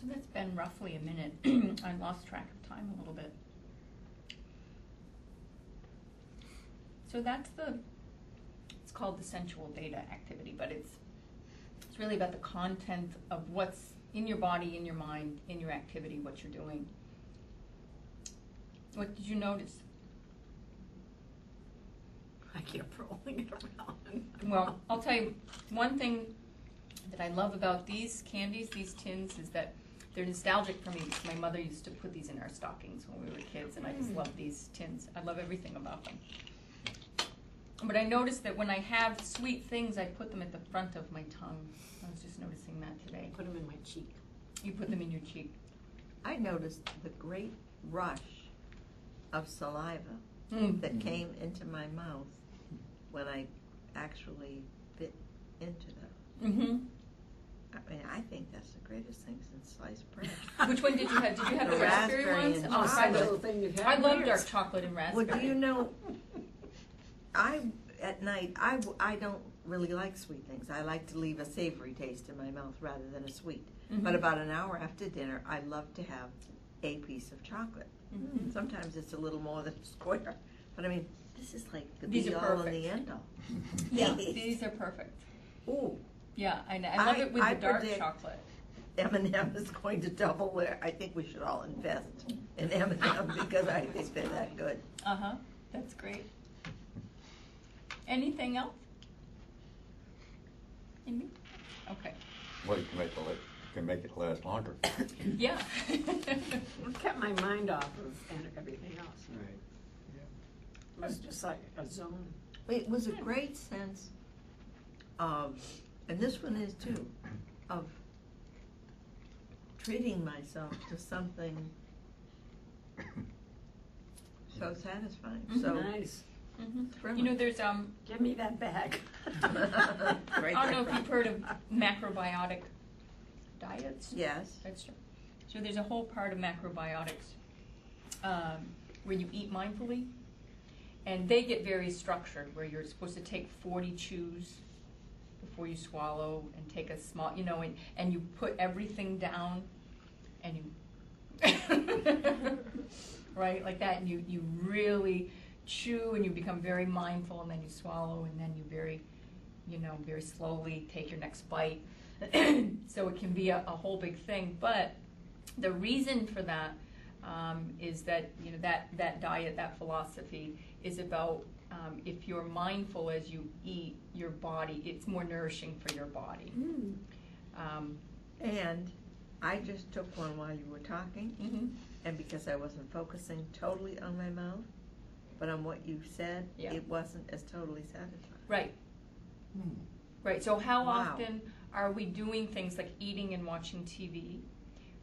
Speaker 3: So that's been roughly a minute. I lost track of time a little bit. So that's the, it's called the sensual data activity, but it's, it's really about the content of what's in your body, in your mind, in your activity, what you're doing. What did you notice?
Speaker 4: I keep rolling it around.
Speaker 3: Well, I'll tell you, one thing that I love about these candies, these tins, is that they're nostalgic for me. because My mother used to put these in our stockings when we were kids, and I just love these tins. I love everything about them. But I noticed that when I have sweet things, I put them at the front of my tongue. I was just noticing that today.
Speaker 4: Put them in my cheek.
Speaker 3: You put them in your cheek.
Speaker 5: I noticed the great rush of saliva
Speaker 3: Mm.
Speaker 5: that came into my mouth when I actually bit into them.
Speaker 3: Mm-hmm.
Speaker 5: I mean, I think that's the greatest thing since sliced bread.
Speaker 3: Which one did you have? Did you have the,
Speaker 5: The
Speaker 3: raspberry,
Speaker 5: raspberry
Speaker 3: ones?
Speaker 5: and
Speaker 3: Oh, I
Speaker 5: chocolate.
Speaker 3: love,
Speaker 4: thing you've
Speaker 3: I love dark chocolate and raspberry.
Speaker 5: Well, do you know, I, at night, I, w- I don't really like sweet things. I like to leave a savory taste in my mouth rather than a sweet. But
Speaker 3: Mhm.
Speaker 5: about an hour after dinner, I love to have a piece of chocolate.
Speaker 3: Mhm.
Speaker 5: Sometimes it's a little more than a square, but I mean, this is like the
Speaker 3: These
Speaker 5: be
Speaker 3: are
Speaker 5: all and
Speaker 3: perfect.
Speaker 5: the end all.
Speaker 3: Yeah, these are perfect.
Speaker 5: Ooh,
Speaker 3: Yeah, I, know. I love
Speaker 5: I-
Speaker 3: it with
Speaker 5: I
Speaker 3: the dark
Speaker 5: predict-
Speaker 3: chocolate.
Speaker 5: M&M is going to double their, I think we should all invest in M&M because I think they're that good.
Speaker 3: Uh huh. That's great. Anything else? Amy? Okay.
Speaker 7: Well, you can make it, la- you can make it last longer.
Speaker 3: Yeah.
Speaker 4: It kept my mind off of and everything else.
Speaker 2: Right.
Speaker 4: It was just like a zone.
Speaker 5: It was a great sense of, and this one is too, of treating myself to something so satisfying, so
Speaker 4: Nice.
Speaker 3: Mhm. You know, there's um.
Speaker 4: Give me that bag.
Speaker 3: I don't know if you've heard of macrobiotic diets.
Speaker 5: Yes,
Speaker 3: That's true. So there's a whole part of macrobiotics um, where you eat mindfully, and they get very structured, where you're supposed to take 40 chews before you swallow, and take a small, you know, and, and you put everything down, and you, right, like that, and you, you really chew, and you become very mindful, and then you swallow, and then you very, you know, very slowly take your next bite. so it can be a, a whole big thing, but the reason for that um, is that you know that that diet, that philosophy is about um, if you're mindful as you eat, your body it's more nourishing for your body.
Speaker 4: Mm.
Speaker 3: Um,
Speaker 5: and I just took one while you were talking,
Speaker 3: mhm.
Speaker 5: and because I wasn't focusing totally on my mouth, but on what you said,
Speaker 3: Yeah.
Speaker 5: it wasn't as totally satisfying.
Speaker 3: Right,
Speaker 2: Hmm.
Speaker 3: right. So how
Speaker 5: Wow.
Speaker 3: often are we doing things like eating and watching TV,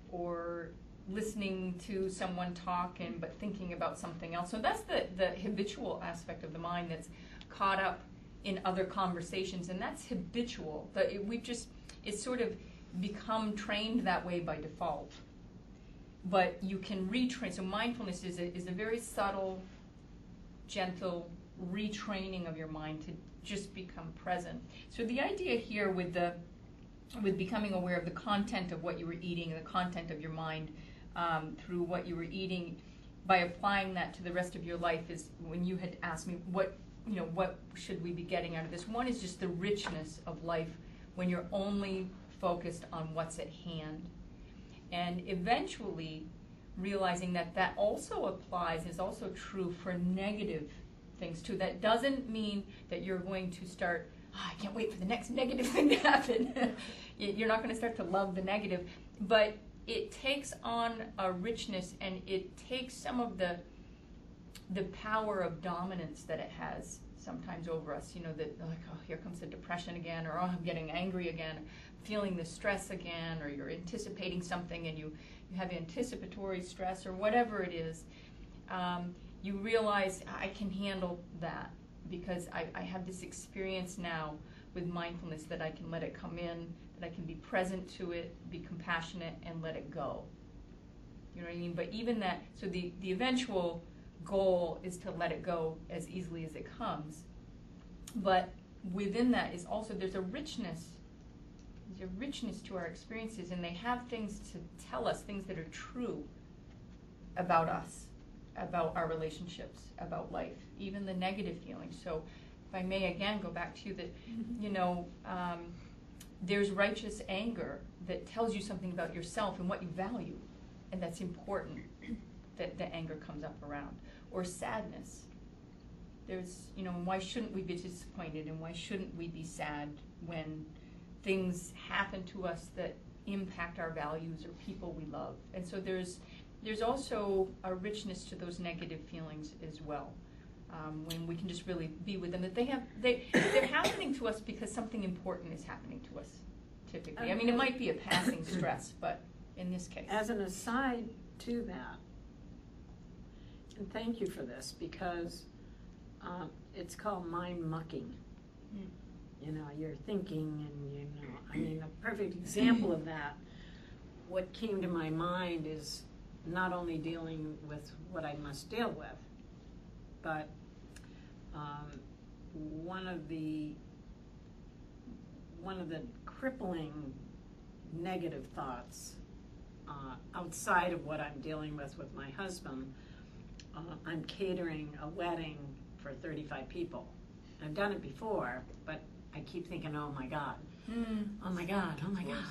Speaker 3: or listening to someone talk and but thinking about something else? So that's the the habitual aspect of the mind that's caught up in other conversations, and that's habitual. That we've just it's sort of become trained that way by default. But you can retrain. So mindfulness is a, is a very subtle, gentle retraining of your mind to just become present. So the idea here with the with becoming aware of the content of what you were eating and the content of your mind um, through what you were eating by applying that to the rest of your life is when you had asked me what you know what should we be getting out of this? One is just the richness of life when you're only focused on what's at hand. And eventually realizing that that also applies is also true for negative things too. That doesn't mean that you're going to start "Ah, i can't wait for the next negative thing to happen. You're not going to start to love the negative. But it takes on a richness and it takes some of the the power of dominance that it has sometimes over us you know that like oh here comes the depression again or oh i'm getting angry again feeling the stress again or you're anticipating something and you you have anticipatory stress or whatever it is um, you realize i can handle that because I, I have this experience now with mindfulness that i can let it come in that i can be present to it be compassionate and let it go you know what i mean but even that so the the eventual goal is to let it go as easily as it comes. But within that is also there's a richness there's a richness to our experiences, and they have things to tell us, things that are true about us, about our relationships, about life, even the negative feelings. So, if I may again go back to you, that you know, um, there's righteous anger that tells you something about yourself and what you value, and that's important that the anger comes up around. Or sadness. There's, you know, why shouldn't we be disappointed and why shouldn't we be sad when things happen to us that impact our values or people we love? And so there's, there's also a richness to those negative feelings as well. Um, when we can just really be with them, that they have, they, they're happening to us because something important is happening to us typically. I mean, it might be a passing stress, but in this case.
Speaker 4: As an aside to that, and thank you for this, because um, it's called mind mucking.
Speaker 3: Mm.
Speaker 4: You know, you're thinking and you know, I mean, a perfect example of that, what came to my mind is not only dealing with what I must deal with, but um, one of the one of the crippling negative thoughts uh, outside of what I'm dealing with with my husband, uh, I'm catering a wedding for 35 people. I've done it before, but I keep thinking, oh my God,
Speaker 3: Mm.
Speaker 4: oh my God, oh my God.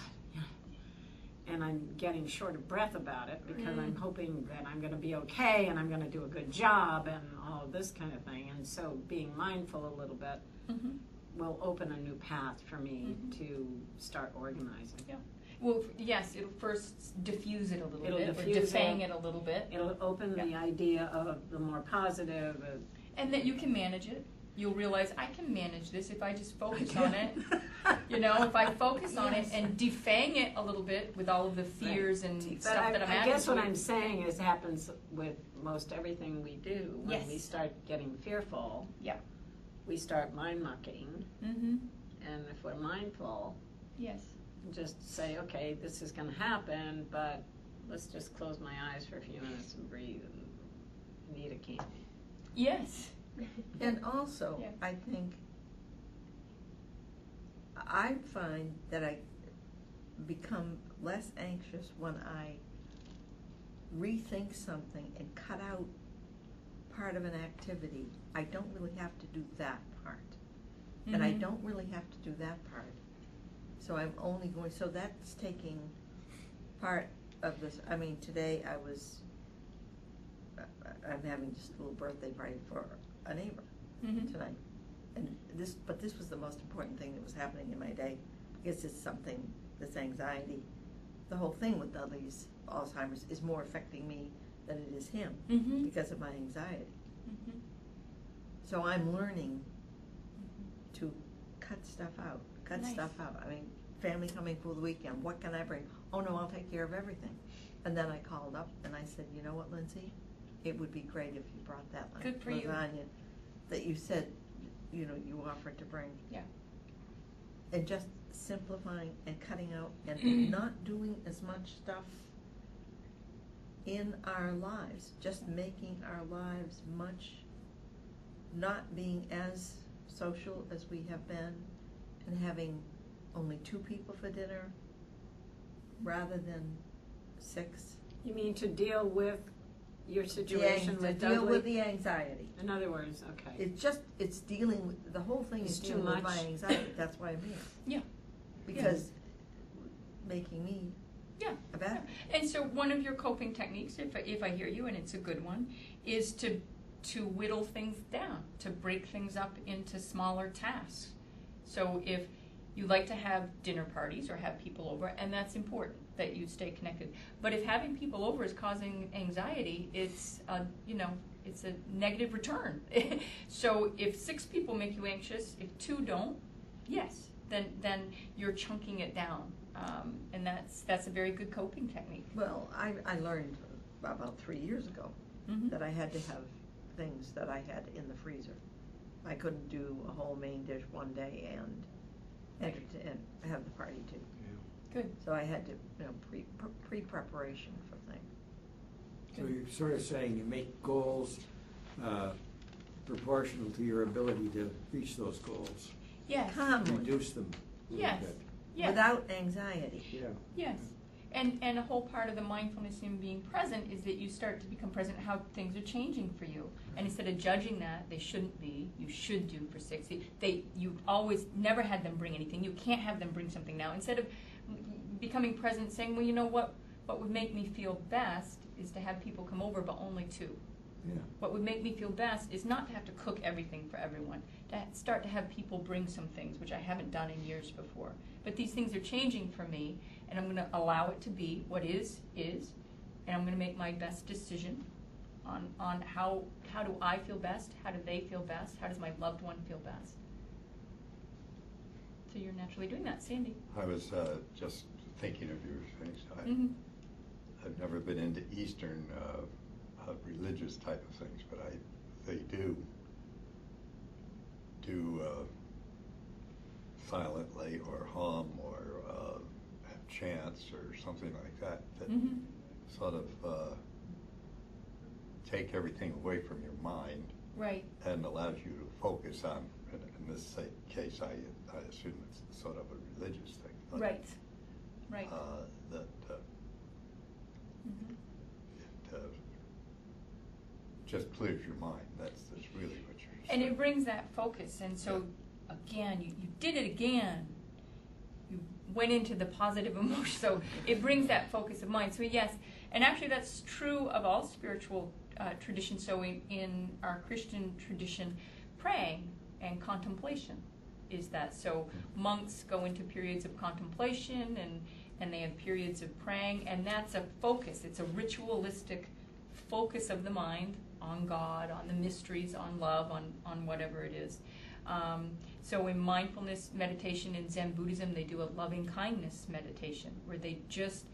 Speaker 4: Yeah. And I'm getting short of breath about it because I'm
Speaker 3: Mm.
Speaker 4: hoping that I'm going to be okay and I'm going to do a good job and all of this kind of thing. And so being mindful a little bit
Speaker 3: Mhm.
Speaker 4: will open a new path for me
Speaker 3: Mhm.
Speaker 4: to start organizing.
Speaker 3: Yeah. Well, f- yes, it'll first diffuse it a little
Speaker 4: It'll
Speaker 3: bit, or defang
Speaker 4: it.
Speaker 3: it a little bit,
Speaker 4: It'll open the idea of the more positive. Of,
Speaker 3: and that you can manage it. You'll realize I can manage this if I just focus on it. You know, if I focus on it and defang it a little bit with all of the fears and
Speaker 4: But
Speaker 3: stuff
Speaker 4: I,
Speaker 3: that I'm
Speaker 4: I guess what. I'm saying is happens with most everything we do. When
Speaker 3: Yes.
Speaker 4: we start getting fearful,
Speaker 3: Yeah.
Speaker 4: we start mind mucking.
Speaker 3: Mm-hmm.
Speaker 4: And if we're mindful,
Speaker 3: Yes.
Speaker 4: just say, okay, this is going to happen, but let's just close my eyes for a few minutes and breathe and eat a candy.
Speaker 3: Yes.
Speaker 5: And also,
Speaker 3: Yeah.
Speaker 5: I think, I find that I become less anxious when I rethink something and cut out part of an activity. I don't really have to do that part. And I
Speaker 3: Mhm.
Speaker 5: don't really have to do that part. So I'm only going, so that's taking part of this, I mean, today I was, I- I'm having just a little birthday party for a neighbor
Speaker 3: Mhm.
Speaker 5: tonight. And this, but this was the most important thing that was happening in my day, because it's something, this anxiety. The whole thing with Dudley's Alzheimer's is more affecting me than it is him,
Speaker 3: Mhm.
Speaker 5: because of my anxiety.
Speaker 3: Mhm.
Speaker 5: So I'm learning to cut stuff out, cut
Speaker 3: Nice.
Speaker 5: stuff out. I mean, family coming for the weekend, what can I bring? Oh, no, I'll take care of everything. And then I called up and I said, you know what, Lindsay? It would be great if you brought that la-
Speaker 3: Good for you.
Speaker 5: lasagna that you said, you know, you offered to bring.
Speaker 3: Yeah.
Speaker 5: And just simplifying and cutting out and not doing as much stuff in our lives, just making our lives much, not being as social as we have been, and having only two people for dinner rather than six.
Speaker 4: You mean to deal with your situation with
Speaker 5: to deal with the anxiety.
Speaker 4: In other words, okay.
Speaker 5: It's just, it's dealing with, the whole thing is
Speaker 4: too
Speaker 5: dealing with my
Speaker 4: much.
Speaker 5: anxiety, that's why I'm here.
Speaker 3: Yeah.
Speaker 5: Because making me
Speaker 3: Yeah.
Speaker 5: a bad.
Speaker 3: And so one of your coping techniques, if I, if I hear you, and it's a good one, is to to whittle things down, to break things up into smaller tasks. So if you like to have dinner parties or have people over, and that's important that you stay connected. But if having people over is causing anxiety, it's a, you know it's a negative return. so if six people make you anxious, if two don't, yes, then then you're chunking it down, um, and that's that's a very good coping technique.
Speaker 5: Well, I, I learned about three years ago
Speaker 3: Mhm.
Speaker 5: that I had to have things that I had in the freezer. I couldn't do a whole main dish one day and enter to, and have the party too.
Speaker 3: Good.
Speaker 5: So I had to, you know, pre, pre-preparation for things.
Speaker 2: So you're sort of saying you make goals uh, proportional to your ability to reach those goals.
Speaker 3: Yes.
Speaker 5: Calmly.
Speaker 2: Reduce them a little
Speaker 3: Yes.
Speaker 2: bit.
Speaker 3: Yes.
Speaker 5: without anxiety.
Speaker 2: Yeah.
Speaker 3: Yes, and, and a whole part of the mindfulness in being present is that you start to become present how things are changing for you. And instead of judging that, they shouldn't be, you should do for sixty, they, you always, never had them bring anything, you can't have them bring something now. Instead of becoming present, saying, well, you know what, what would make me feel best is to have people come over, but only two.
Speaker 2: Yeah.
Speaker 3: What would make me feel best is not to have to cook everything for everyone, to start to have people bring some things, which I haven't done in years before. But these things are changing for me, and I'm going to allow it to be what is, is, and I'm going to make my best decision on, on how, how do I feel best, how do they feel best, how does my loved one feel best. So you're naturally doing that, Sandy.
Speaker 7: I was uh, just thinking of your things. I-
Speaker 3: Mhm.
Speaker 7: I've never been into Eastern uh, uh, religious type of things, but I, they do do uh, silently or hum or chants or something like that that
Speaker 3: Mhm.
Speaker 7: sort of uh, take everything away from your mind
Speaker 3: Right.
Speaker 7: and allows you to focus on, in, in this case, I, I assume it's sort of a religious thing.
Speaker 3: Right. Right.
Speaker 7: Uh, that uh,
Speaker 3: Mhm.
Speaker 7: it uh, just clears your mind. That's, that's really what you're
Speaker 3: And
Speaker 7: saying.
Speaker 3: it brings that focus, and so, again, you, you did it again. Went into the positive emotion, so it brings that focus of mind. So yes, and actually that's true of all spiritual uh, traditions. So in, in our Christian tradition, praying and contemplation is that. So monks go into periods of contemplation and, and they have periods of praying, and that's a focus. It's a ritualistic focus of the mind on God, on the mysteries, on love, on, on whatever it is. Um, so in mindfulness meditation in Zen Buddhism, they do a loving kindness meditation where they just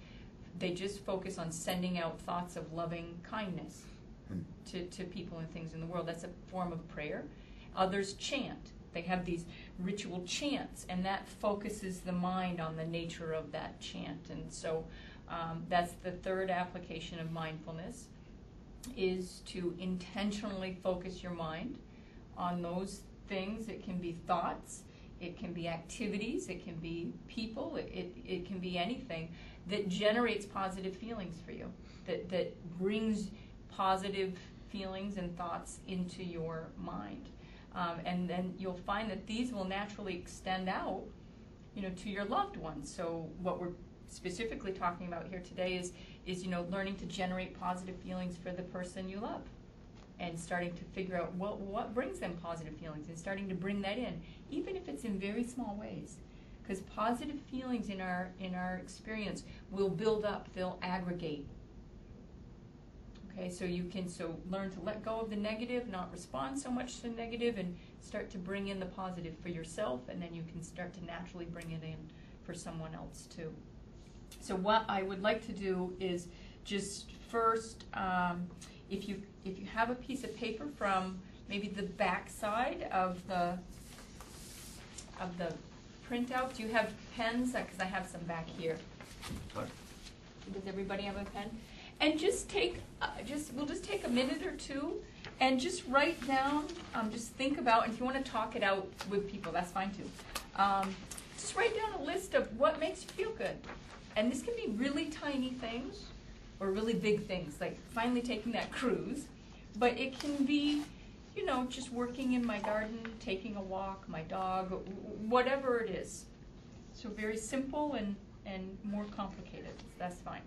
Speaker 3: they just focus on sending out thoughts of loving kindness
Speaker 7: Hmm.
Speaker 3: to, to people and things in the world. That's a form of prayer. Others chant. They have these ritual chants, and that focuses the mind on the nature of that chant. And so um, that's the third application of mindfulness is to intentionally focus your mind on those things. It can be thoughts, it can be activities, it can be people, it, it, it can be anything that generates positive feelings for you, that, that brings positive feelings and thoughts into your mind. Um, and then you'll find that these will naturally extend out, you know, to your loved ones. So what we're specifically talking about here today is, is you know, learning to generate positive feelings for the person you love and starting to figure out what, what brings them positive feelings and starting to bring that in, even if it's in very small ways. Because positive feelings in our, in our experience will build up, they'll aggregate. Okay, so you can so learn to let go of the negative, not respond so much to the negative, and start to bring in the positive for yourself, and then you can start to naturally bring it in for someone else too. So what I would like to do is just first, um, if you if you have a piece of paper from maybe the back side of the of the printout, do you have pens? Because I have some back here. Does everybody have a pen? And just take, uh, just we'll just take a minute or two, and just write down. Um, just think about, and if you want to talk it out with people, that's fine too. Um, just write down a list of what makes you feel good, and this can be really tiny things, or really big things, like finally taking that cruise. But it can be, you know, just working in my garden, taking a walk, my dog, whatever it is. So very simple and and more complicated. That's fine.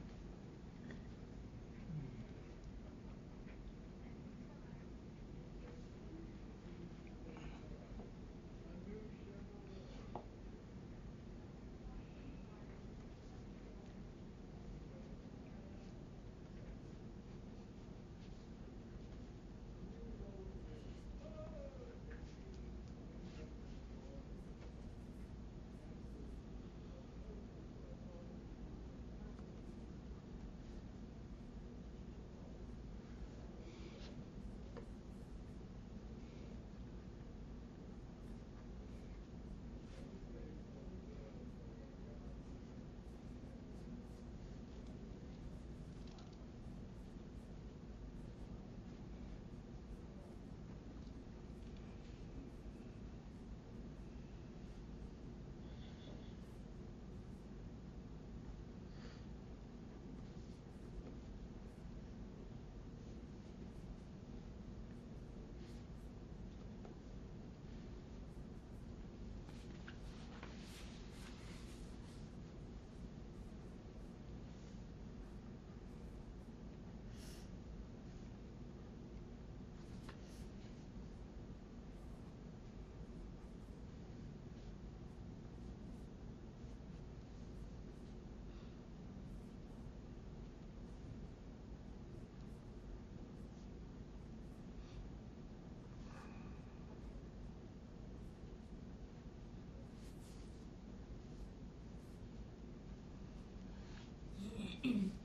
Speaker 3: Mm-hmm.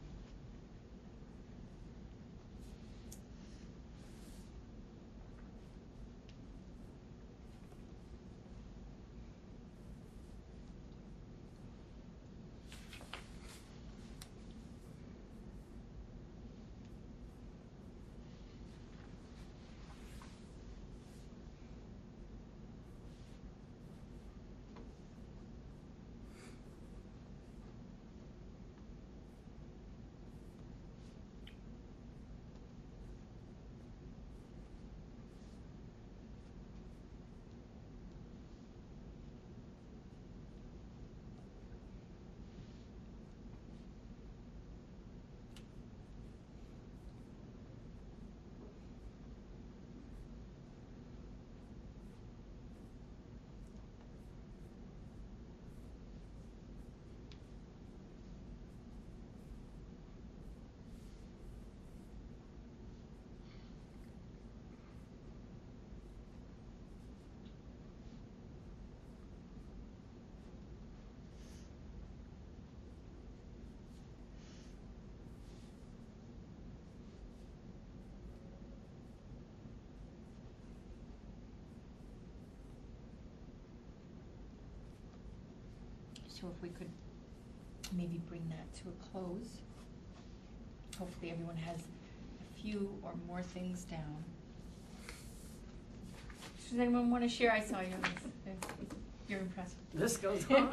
Speaker 3: So if we could maybe bring that to a close. Hopefully everyone has a few or more things down. Does anyone want to share? I saw you. You're impressed.
Speaker 4: This goes on.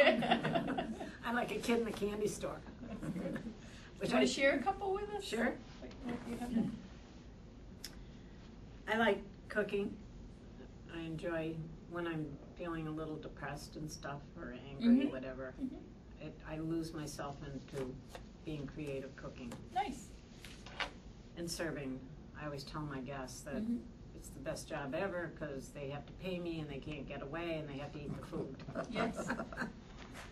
Speaker 4: I'm like a kid in a candy store.
Speaker 3: Do
Speaker 4: Which
Speaker 3: you want to share a couple with us?
Speaker 4: Sure.
Speaker 3: What- what you have there?
Speaker 4: I like cooking. I enjoy when I'm feeling a little depressed and stuff or angry,
Speaker 3: Mhm.
Speaker 4: whatever.
Speaker 3: Mhm.
Speaker 4: It, I lose myself into being creative cooking
Speaker 3: Nice.
Speaker 4: and serving. I always tell my guests that
Speaker 3: Mhm.
Speaker 4: it's the best job ever because they have to pay me and they can't get away and they have to eat the food.
Speaker 3: Yes.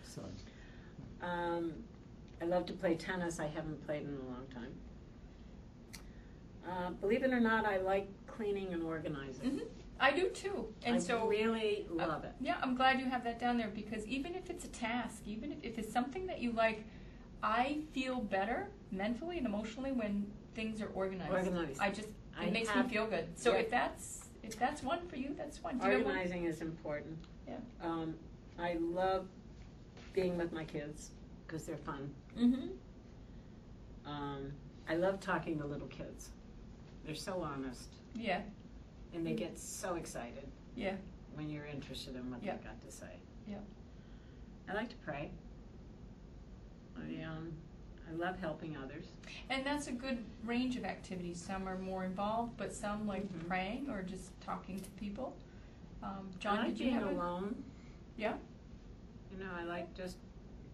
Speaker 2: So,
Speaker 4: Um, I love to play tennis. I haven't played in a long time. Uh, believe it or not, I like cleaning and organizing.
Speaker 3: Mhm. I do too. And
Speaker 4: I
Speaker 3: so
Speaker 4: really
Speaker 3: Uh,
Speaker 4: love it.
Speaker 3: Yeah, I'm glad you have that down there because even if it's a task, even if, if it's something that you like, I feel better mentally and emotionally when things are organized.
Speaker 4: Organized.
Speaker 3: I just
Speaker 4: I
Speaker 3: it makes
Speaker 4: have-
Speaker 3: me feel good. So
Speaker 4: yeah.
Speaker 3: if that's if that's one for you, that's one. Do you one?
Speaker 4: Organizing is important.
Speaker 3: Yeah.
Speaker 4: Um, I love being with my kids because they're fun.
Speaker 3: Mm-hmm.
Speaker 4: Um, I love talking to little kids. They're so honest
Speaker 3: Yeah.
Speaker 4: And they get so excited
Speaker 3: Yeah.
Speaker 4: when you're interested in what
Speaker 3: Yeah.
Speaker 4: they've got to say.
Speaker 3: Yeah.
Speaker 4: I like to pray. I um, I love helping others.
Speaker 3: And that's a good range of activities. Some are more involved, but some like
Speaker 4: Mhm.
Speaker 3: praying or just talking to people. Um,
Speaker 4: I
Speaker 3: John,
Speaker 4: like
Speaker 3: did you
Speaker 4: being
Speaker 3: have a
Speaker 4: alone.
Speaker 3: Yeah.
Speaker 4: You know, I like just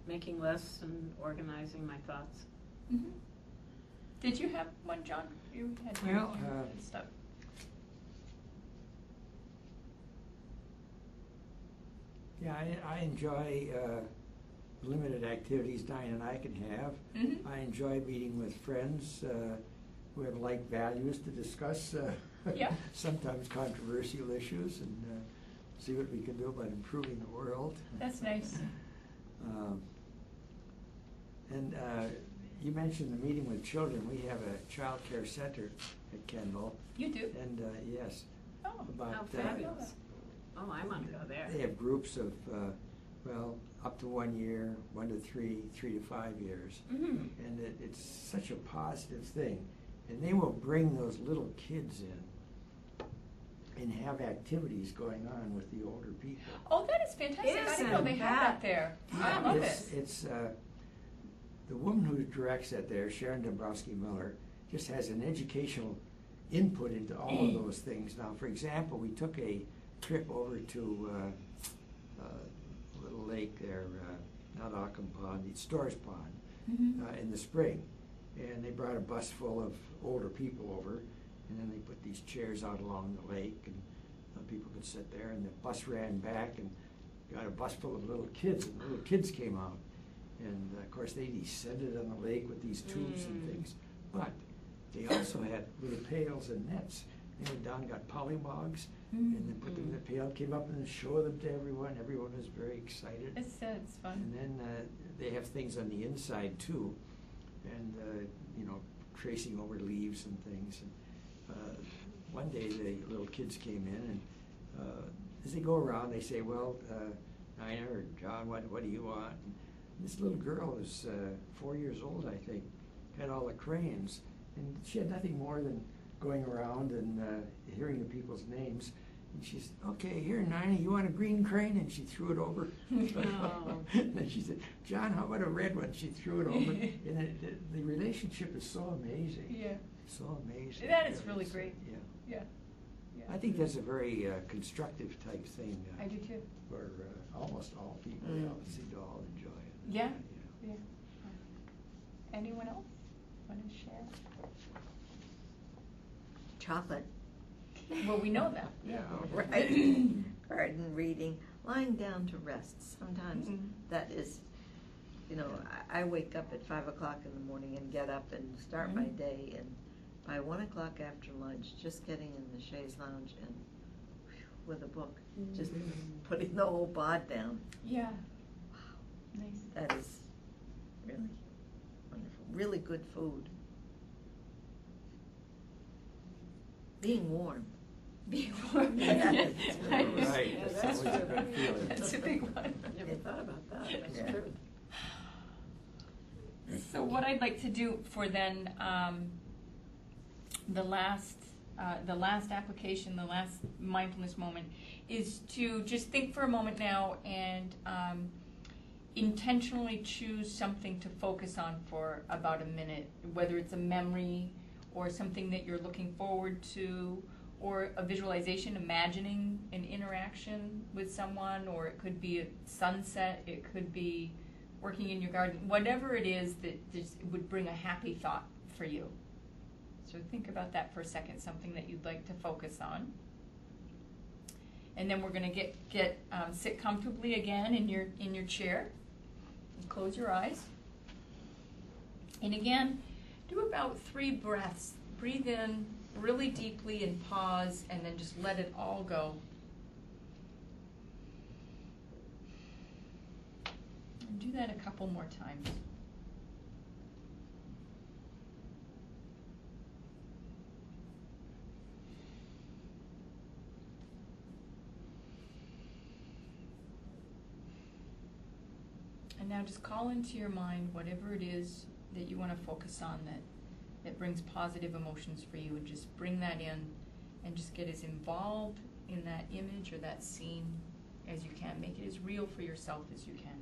Speaker 4: making lists and organizing my thoughts.
Speaker 3: Mm-hmm. Did you have one, John? You had your-
Speaker 2: Well, uh,
Speaker 3: stuff.
Speaker 2: Yeah, I, I enjoy, uh, limited activities Diane and I can have.
Speaker 3: Mhm.
Speaker 2: I enjoy meeting with friends, uh, who have like values to discuss, uh,
Speaker 3: Yeah.
Speaker 2: sometimes controversial issues and, uh, see what we can do about improving the world.
Speaker 3: That's nice.
Speaker 2: Um, And uh, you mentioned the meeting with children. We have a child care center at Kendall.
Speaker 3: You do?
Speaker 2: And uh, yes,
Speaker 3: Oh,
Speaker 2: about.
Speaker 4: How fabulous. Oh, I want to go there.
Speaker 2: They have groups of, uh, well, up to one year, one to three, three to five years.
Speaker 3: Mm-hmm.
Speaker 2: And it, it's such a positive thing. And they will bring those little kids in and have activities going on with the older people.
Speaker 3: Oh, that is fantastic. I didn't know
Speaker 4: Isn't
Speaker 3: they have that
Speaker 4: that-
Speaker 3: there. I love
Speaker 2: it's,
Speaker 3: it.
Speaker 2: It's, uh, the woman who directs that there, Sharon Dombrowski Miller, just has an educational input into all of those things. Now, for example, we took a trip over to, uh, uh, Little Lake there, uh, not Occom Pond, it's Storrs Pond,
Speaker 3: Mhm.
Speaker 2: uh, in the spring. And they brought a bus full of older people over, and then they put these chairs out along the lake, and uh, people could sit there, and the bus ran back and got a bus full of little kids, and the little kids came out. And uh, of course, they descended on the lake with these tubes and
Speaker 4: Mm.
Speaker 2: things. But they also had little pails and nets. They went down, got polywogs, and then put them in the pail, came up and showed them to everyone. Everyone was very excited.
Speaker 3: It's, uh, it's fun.
Speaker 2: And then uh, they have things on the inside too, and uh, you know, tracing over leaves and things. And uh, one day the little kids came in, and uh, as they go around, they say, "Well, uh, Nina or John, what what do you want?" And this little girl is uh, four years old, I think, had all the crayons, and she had nothing more than going around and uh, hearing the people's names. And she said, okay, here, Nina, you want a green crane? And she threw it over.
Speaker 4: Oh.
Speaker 2: and she said, John, how about a red one? She threw it over. and it, it, the relationship is so amazing.
Speaker 3: Yeah.
Speaker 2: So amazing.
Speaker 3: That is really
Speaker 2: it's, uh,
Speaker 3: great.
Speaker 2: Yeah.
Speaker 3: Yeah. Yeah.
Speaker 2: I think that's a very uh, constructive type thing. Uh,
Speaker 3: I do too.
Speaker 2: Where uh, almost all people
Speaker 5: Mm.
Speaker 2: all seem to all enjoy it.
Speaker 3: Yeah.
Speaker 2: Yeah.
Speaker 3: Yeah. Anyone else want to share?
Speaker 5: Chocolate.
Speaker 3: Well, we know that.
Speaker 2: Yeah.
Speaker 5: Right. Garden reading, lying down to rest. Sometimes
Speaker 3: Mhm.
Speaker 5: that is, you know, I, I wake up at five o'clock in the morning and get up and start my
Speaker 3: Mhm.
Speaker 5: day. And by one o'clock after lunch, just getting in the chaise lounge and whew, with a book, just putting the whole bod down.
Speaker 3: Yeah. Wow. Nice.
Speaker 5: That is really wonderful. Really good food. Being warm.
Speaker 3: Being warm.
Speaker 5: Yeah.
Speaker 2: Right.
Speaker 4: Yeah,
Speaker 2: That's
Speaker 4: that's
Speaker 2: always a
Speaker 4: true.
Speaker 2: good feeling.
Speaker 3: That's a big one.
Speaker 4: Never thought about that. That's
Speaker 5: Yeah.
Speaker 4: true.
Speaker 3: So what I'd like to do for then, um, the last, uh, the last application, the last mindfulness moment, is to just think for a moment now and, um, intentionally choose something to focus on for about a minute, whether it's a memory or something that you're looking forward to, or a visualization, imagining an interaction with someone, or it could be a sunset, it could be working in your garden, whatever it is that would bring a happy thought for you. So think about that for a second, something that you'd like to focus on. And then we're gonna get, get, um, sit comfortably again in your, in your chair. And close your eyes. And again, do about three breaths. Breathe in really deeply and pause, and then just let it all go. And do that a couple more times. And now just call into your mind whatever it is that you want to focus on that, that brings positive emotions for you, and just bring that in and just get as involved in that image or that scene as you can. Make it as real for yourself as you can.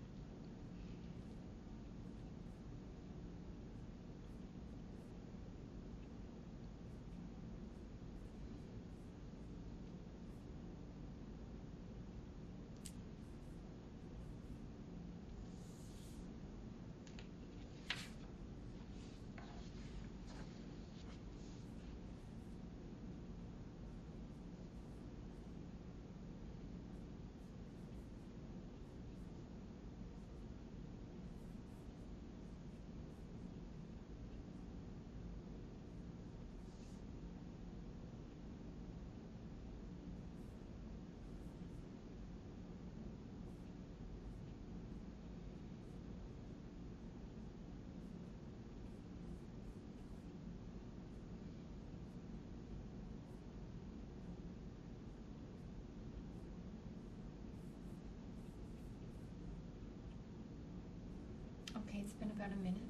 Speaker 3: Okay, it's been about a minute.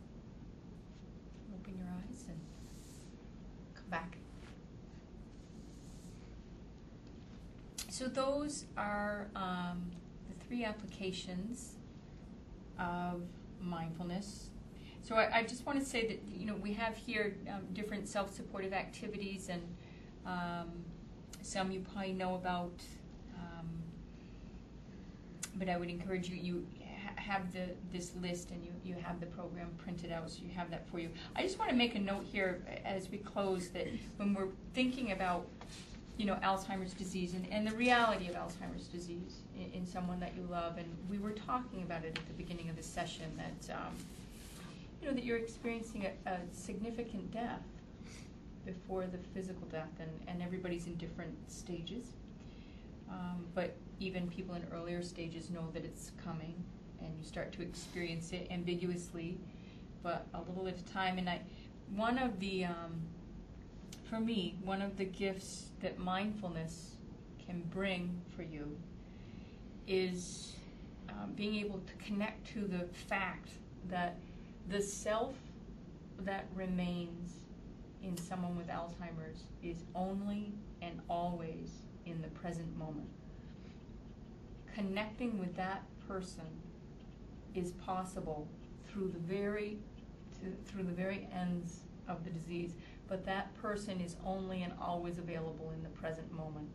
Speaker 3: Open your eyes and come back. So those are um, the three applications of mindfulness. So I, I just want to say that you know we have here um, different self-supportive activities, and um, some you probably know about. Um, but I would encourage you, you have the, this list and you, you have the program printed out, so you have that for you. I just want to make a note here as we close that when we're thinking about, you know, Alzheimer's disease and, and the reality of Alzheimer's disease in, in someone that you love, and we were talking about it at the beginning of the session, that, um, you know, that you're experiencing a, a significant death before the physical death, and, and everybody's in different stages. Um, but even people in earlier stages know that it's coming, and you start to experience it ambiguously, but a little at a time. And I, one of the, um, for me, one of the gifts that mindfulness can bring for you is um, being able to connect to the fact that the self that remains in someone with Alzheimer's is only and always in the present moment. Connecting with that person is possible through the very through the very ends of the disease, but that person is only and always available in the present moment.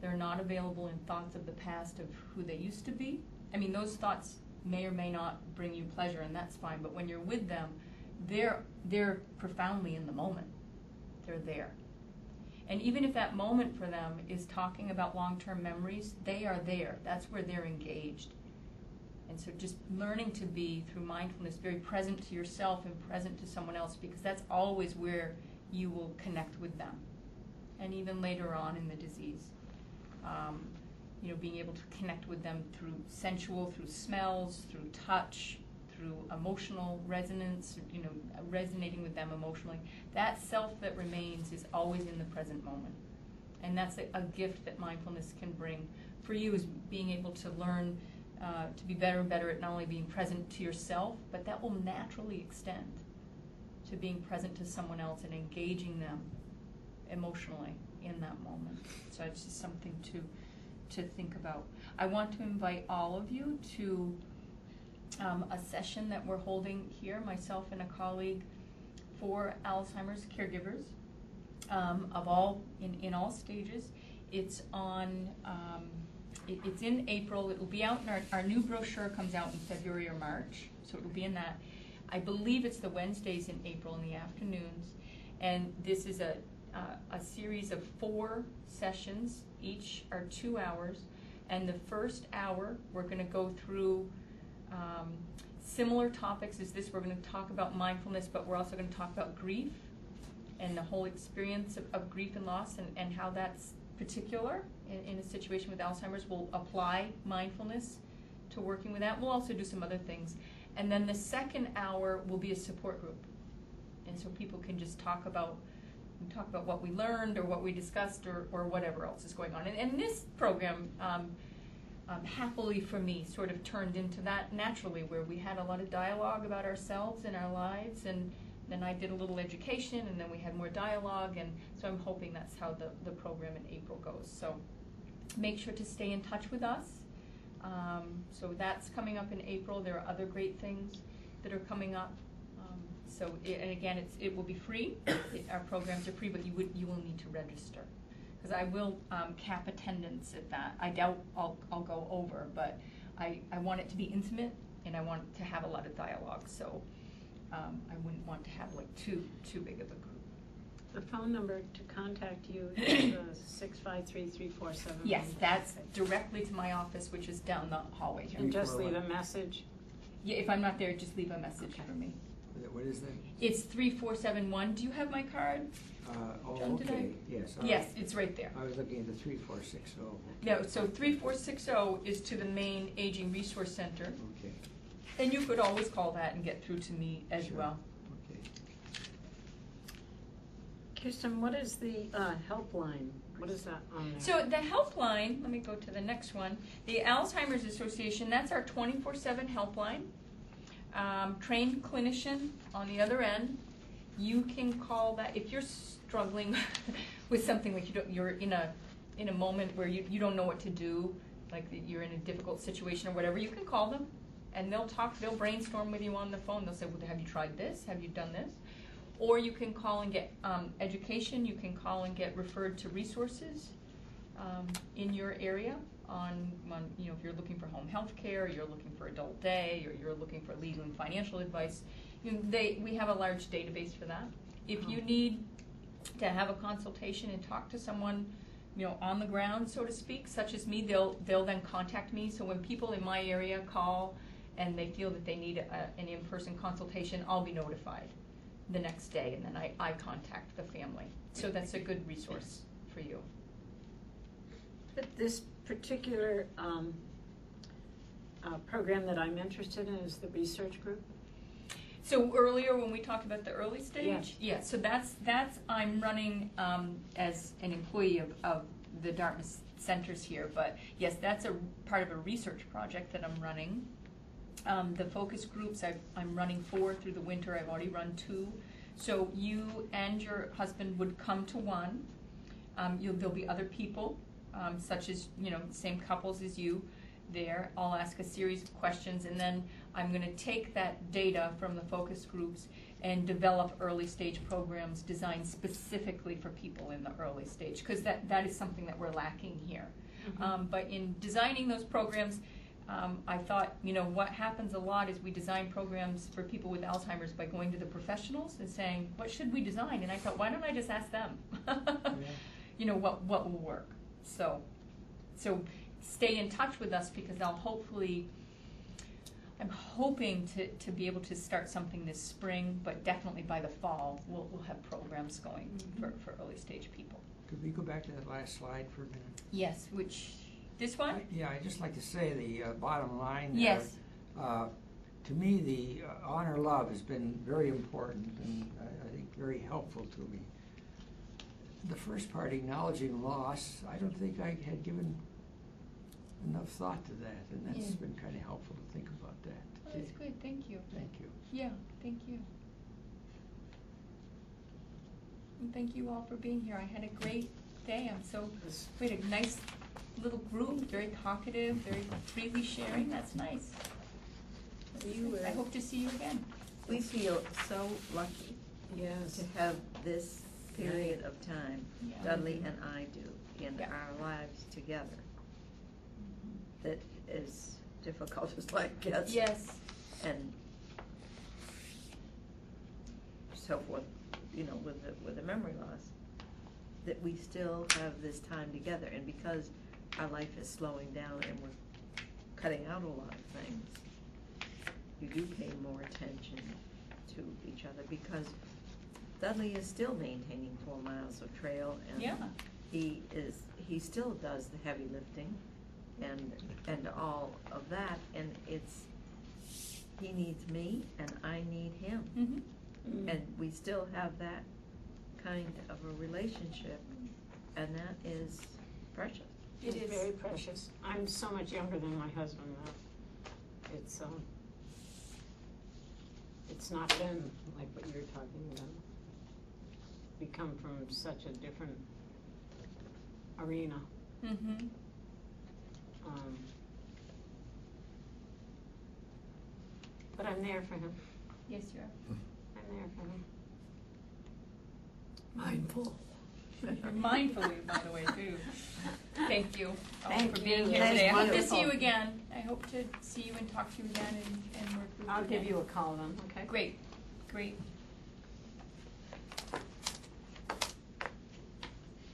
Speaker 3: They're not available in thoughts of the past of who they used to be. I mean, those thoughts may or may not bring you pleasure, and that's fine. But when you're with them, they're they're profoundly in the moment. They're there. And even if that moment for them is talking about long-term memories, they are there. That's where they're engaged. And so just learning to be through mindfulness very present to yourself and present to someone else because that's always where you will connect with them. And even later on in the disease. Um, you know, being able to connect with them through sensual, through smells, through touch, through emotional resonance, you know, resonating with them emotionally. That self that remains is always in the present moment. And that's a, a gift that mindfulness can bring for you is being able to learn uh, to be better and better at not only being present to yourself, but that will naturally extend to being present to someone else and engaging them emotionally in that moment. So it's just something to to think about. I want to invite all of you to um, a session that we're holding here, myself and a colleague, for Alzheimer's caregivers um, of all in, in all stages. It's on. Um, it, it's in April. It will be out in our, our new brochure comes out in February or March, so it will be in that. I believe it's the Wednesdays in April in the afternoons, and this is a uh, a series of four sessions. Each are two hours, and the first hour we're going to go through um, similar topics as this. We're going to talk about mindfulness, but we're also going to talk about grief and the whole experience of, of grief and loss and, and how that's particular in, in a situation with Alzheimer's. We'll apply mindfulness to working with that. We'll also do some other things. And then the second hour will be a support group. And so people can just talk about talk about what we learned or what we discussed or, or whatever else is going on. And, and this program, um, um, happily for me, sort of turned into that naturally, where we had a lot of dialogue about ourselves and our lives, and then I did a little education, and then we had more dialogue, and so I'm hoping that's how the, the program in April goes. So make sure to stay in touch with us. Um, so that's coming up in April. There are other great things that are coming up. Um, so, i and again, it's, it will be free. It- Our programs are free, but you would, you will need to register. Because I will um, cap attendance at that. I doubt I'll, I'll go over, but I, I want it to be intimate and I want to have a lot of dialogue. So um, I wouldn't want to have like too, too big of a group.
Speaker 4: The phone number to contact you is uh, six five three three four seven.
Speaker 3: Yes, that's directly to my office, which is down the hallway here.
Speaker 4: And just leave a message.
Speaker 3: Yeah, if I'm not there, just leave a message
Speaker 4: Okay.
Speaker 3: for me.
Speaker 2: What is that?
Speaker 3: It's three four seven one. Do you have my card?
Speaker 2: Uh, oh,
Speaker 3: John, did I-
Speaker 2: okay, yes. I-
Speaker 3: Yes, it's right there.
Speaker 2: I was looking at the three, four, six, oh.
Speaker 3: No, so three four six zero is to the main Aging Resource Center,
Speaker 2: Okay,
Speaker 3: and you could always call that and get through to me as
Speaker 2: Sure.
Speaker 3: well.
Speaker 2: okay.
Speaker 4: Kesstan, what is the uh, helpline? What is that on there?
Speaker 3: So the helpline, let me go to the next one. The Alzheimer's Association, that's our twenty-four seven helpline. Um, trained clinician on the other end. You can call that, if you're struggling with something like you don't, you're in a, in a moment where you, you don't know what to do, like that you're in a difficult situation or whatever, you can call them. And they'll talk, they'll brainstorm with you on the phone. They'll say, well, have you tried this? Have you done this? Or you can call and get um, education. You can call and get referred to resources um, in your area on, on, you know, if you're looking for home health care, you're looking for adult day, or you're looking for legal and financial advice. You know, they, we have a large database for that. If you need to have a consultation and talk to someone, you know, on the ground, so to speak, such as me, they'll, they'll then contact me. So when people in my area call and they feel that they need a, an in-person consultation, I'll be notified the next day, and then I, I contact the family. So that's a good resource for you.
Speaker 4: But This particular um, uh, program that I'm interested in is the research group.
Speaker 3: So earlier, when we talked about the early stage,
Speaker 4: Yes.
Speaker 3: yeah, so that's, that's, I'm running um, as an employee of, of the Dartmouth centers here, but yes, that's a part of a research project that I'm running. Um, the focus groups, I've, I'm running four through the winter, I've already run two. So you and your husband would come to one. Um, you'll, there'll be other people, um, such as, you know, same couples as you there. I'll ask a series of questions, and then I'm gonna take that data from the focus groups and develop early stage programs designed specifically for people in the early stage, because that, that is something that we're lacking here. Um, but in designing those programs, um, I thought, you know, what happens a lot is we design programs for people with Alzheimer's by going to the professionals and saying, what should we design? And I thought, why don't I just ask them? You know, what, what will work? So, so stay in touch with us because I'll hopefully, I'm hoping to, to be able to start something this spring, but definitely by the fall, we'll, we'll have programs going for, for early stage people.
Speaker 2: Could we go back to that last slide for a minute?
Speaker 3: Yes, which, this one?
Speaker 2: Yeah, I'd just like to say the uh, bottom line there.
Speaker 3: Yes.
Speaker 2: uh, To me, the uh, honor love has been very important and I I think very helpful to me. The first part, acknowledging loss, I don't think I had given enough thought to that, and that's
Speaker 3: Yeah.
Speaker 2: been kind of helpful to think about that.
Speaker 3: Oh, That's good, thank you.
Speaker 2: Thank you.
Speaker 3: Yeah, thank you. And thank you all for being here. I had a great day. I'm so, we had a nice little group, very talkative, very freely sharing. That's nice.
Speaker 4: You
Speaker 3: good. I hope to see you again.
Speaker 5: We feel so lucky
Speaker 4: Yes.
Speaker 5: to have this period of time,
Speaker 3: Yeah.
Speaker 5: Dudley and I do, in
Speaker 3: Yeah.
Speaker 5: our lives together. Mm-hmm. That is difficult as life gets.
Speaker 3: Yes.
Speaker 5: And so forth, you know, with the, with the memory loss, that we still have this time together, and because our life is slowing down and we're cutting out a lot of things, you do pay more attention to each other, because Dudley is still maintaining four miles of trail, and
Speaker 3: Yeah.
Speaker 5: he is, he still does the heavy lifting and, and all of that, and it's, he needs me and I need him.
Speaker 3: Mm-hmm.
Speaker 4: Mm.
Speaker 5: And we still have that kind of a relationship, and that is precious.
Speaker 3: It
Speaker 4: It's very precious. I'm so much younger than my husband though. It's, um, it's not been like what you're talking about. We come from such a different arena.
Speaker 3: Mm-hmm.
Speaker 4: Um, but I'm there for him.
Speaker 3: Yes, you are.
Speaker 4: I'm there for him.
Speaker 5: Mindful.
Speaker 3: You're mindful, of by the way, too. Thank you all
Speaker 4: Thank
Speaker 3: for being
Speaker 4: you.
Speaker 3: here today. I hope to see you
Speaker 5: wonderful.
Speaker 3: again. I hope to see you and talk to you again and, and work with you
Speaker 4: I'll give
Speaker 3: again.
Speaker 4: you a call then, okay?
Speaker 3: Great, great.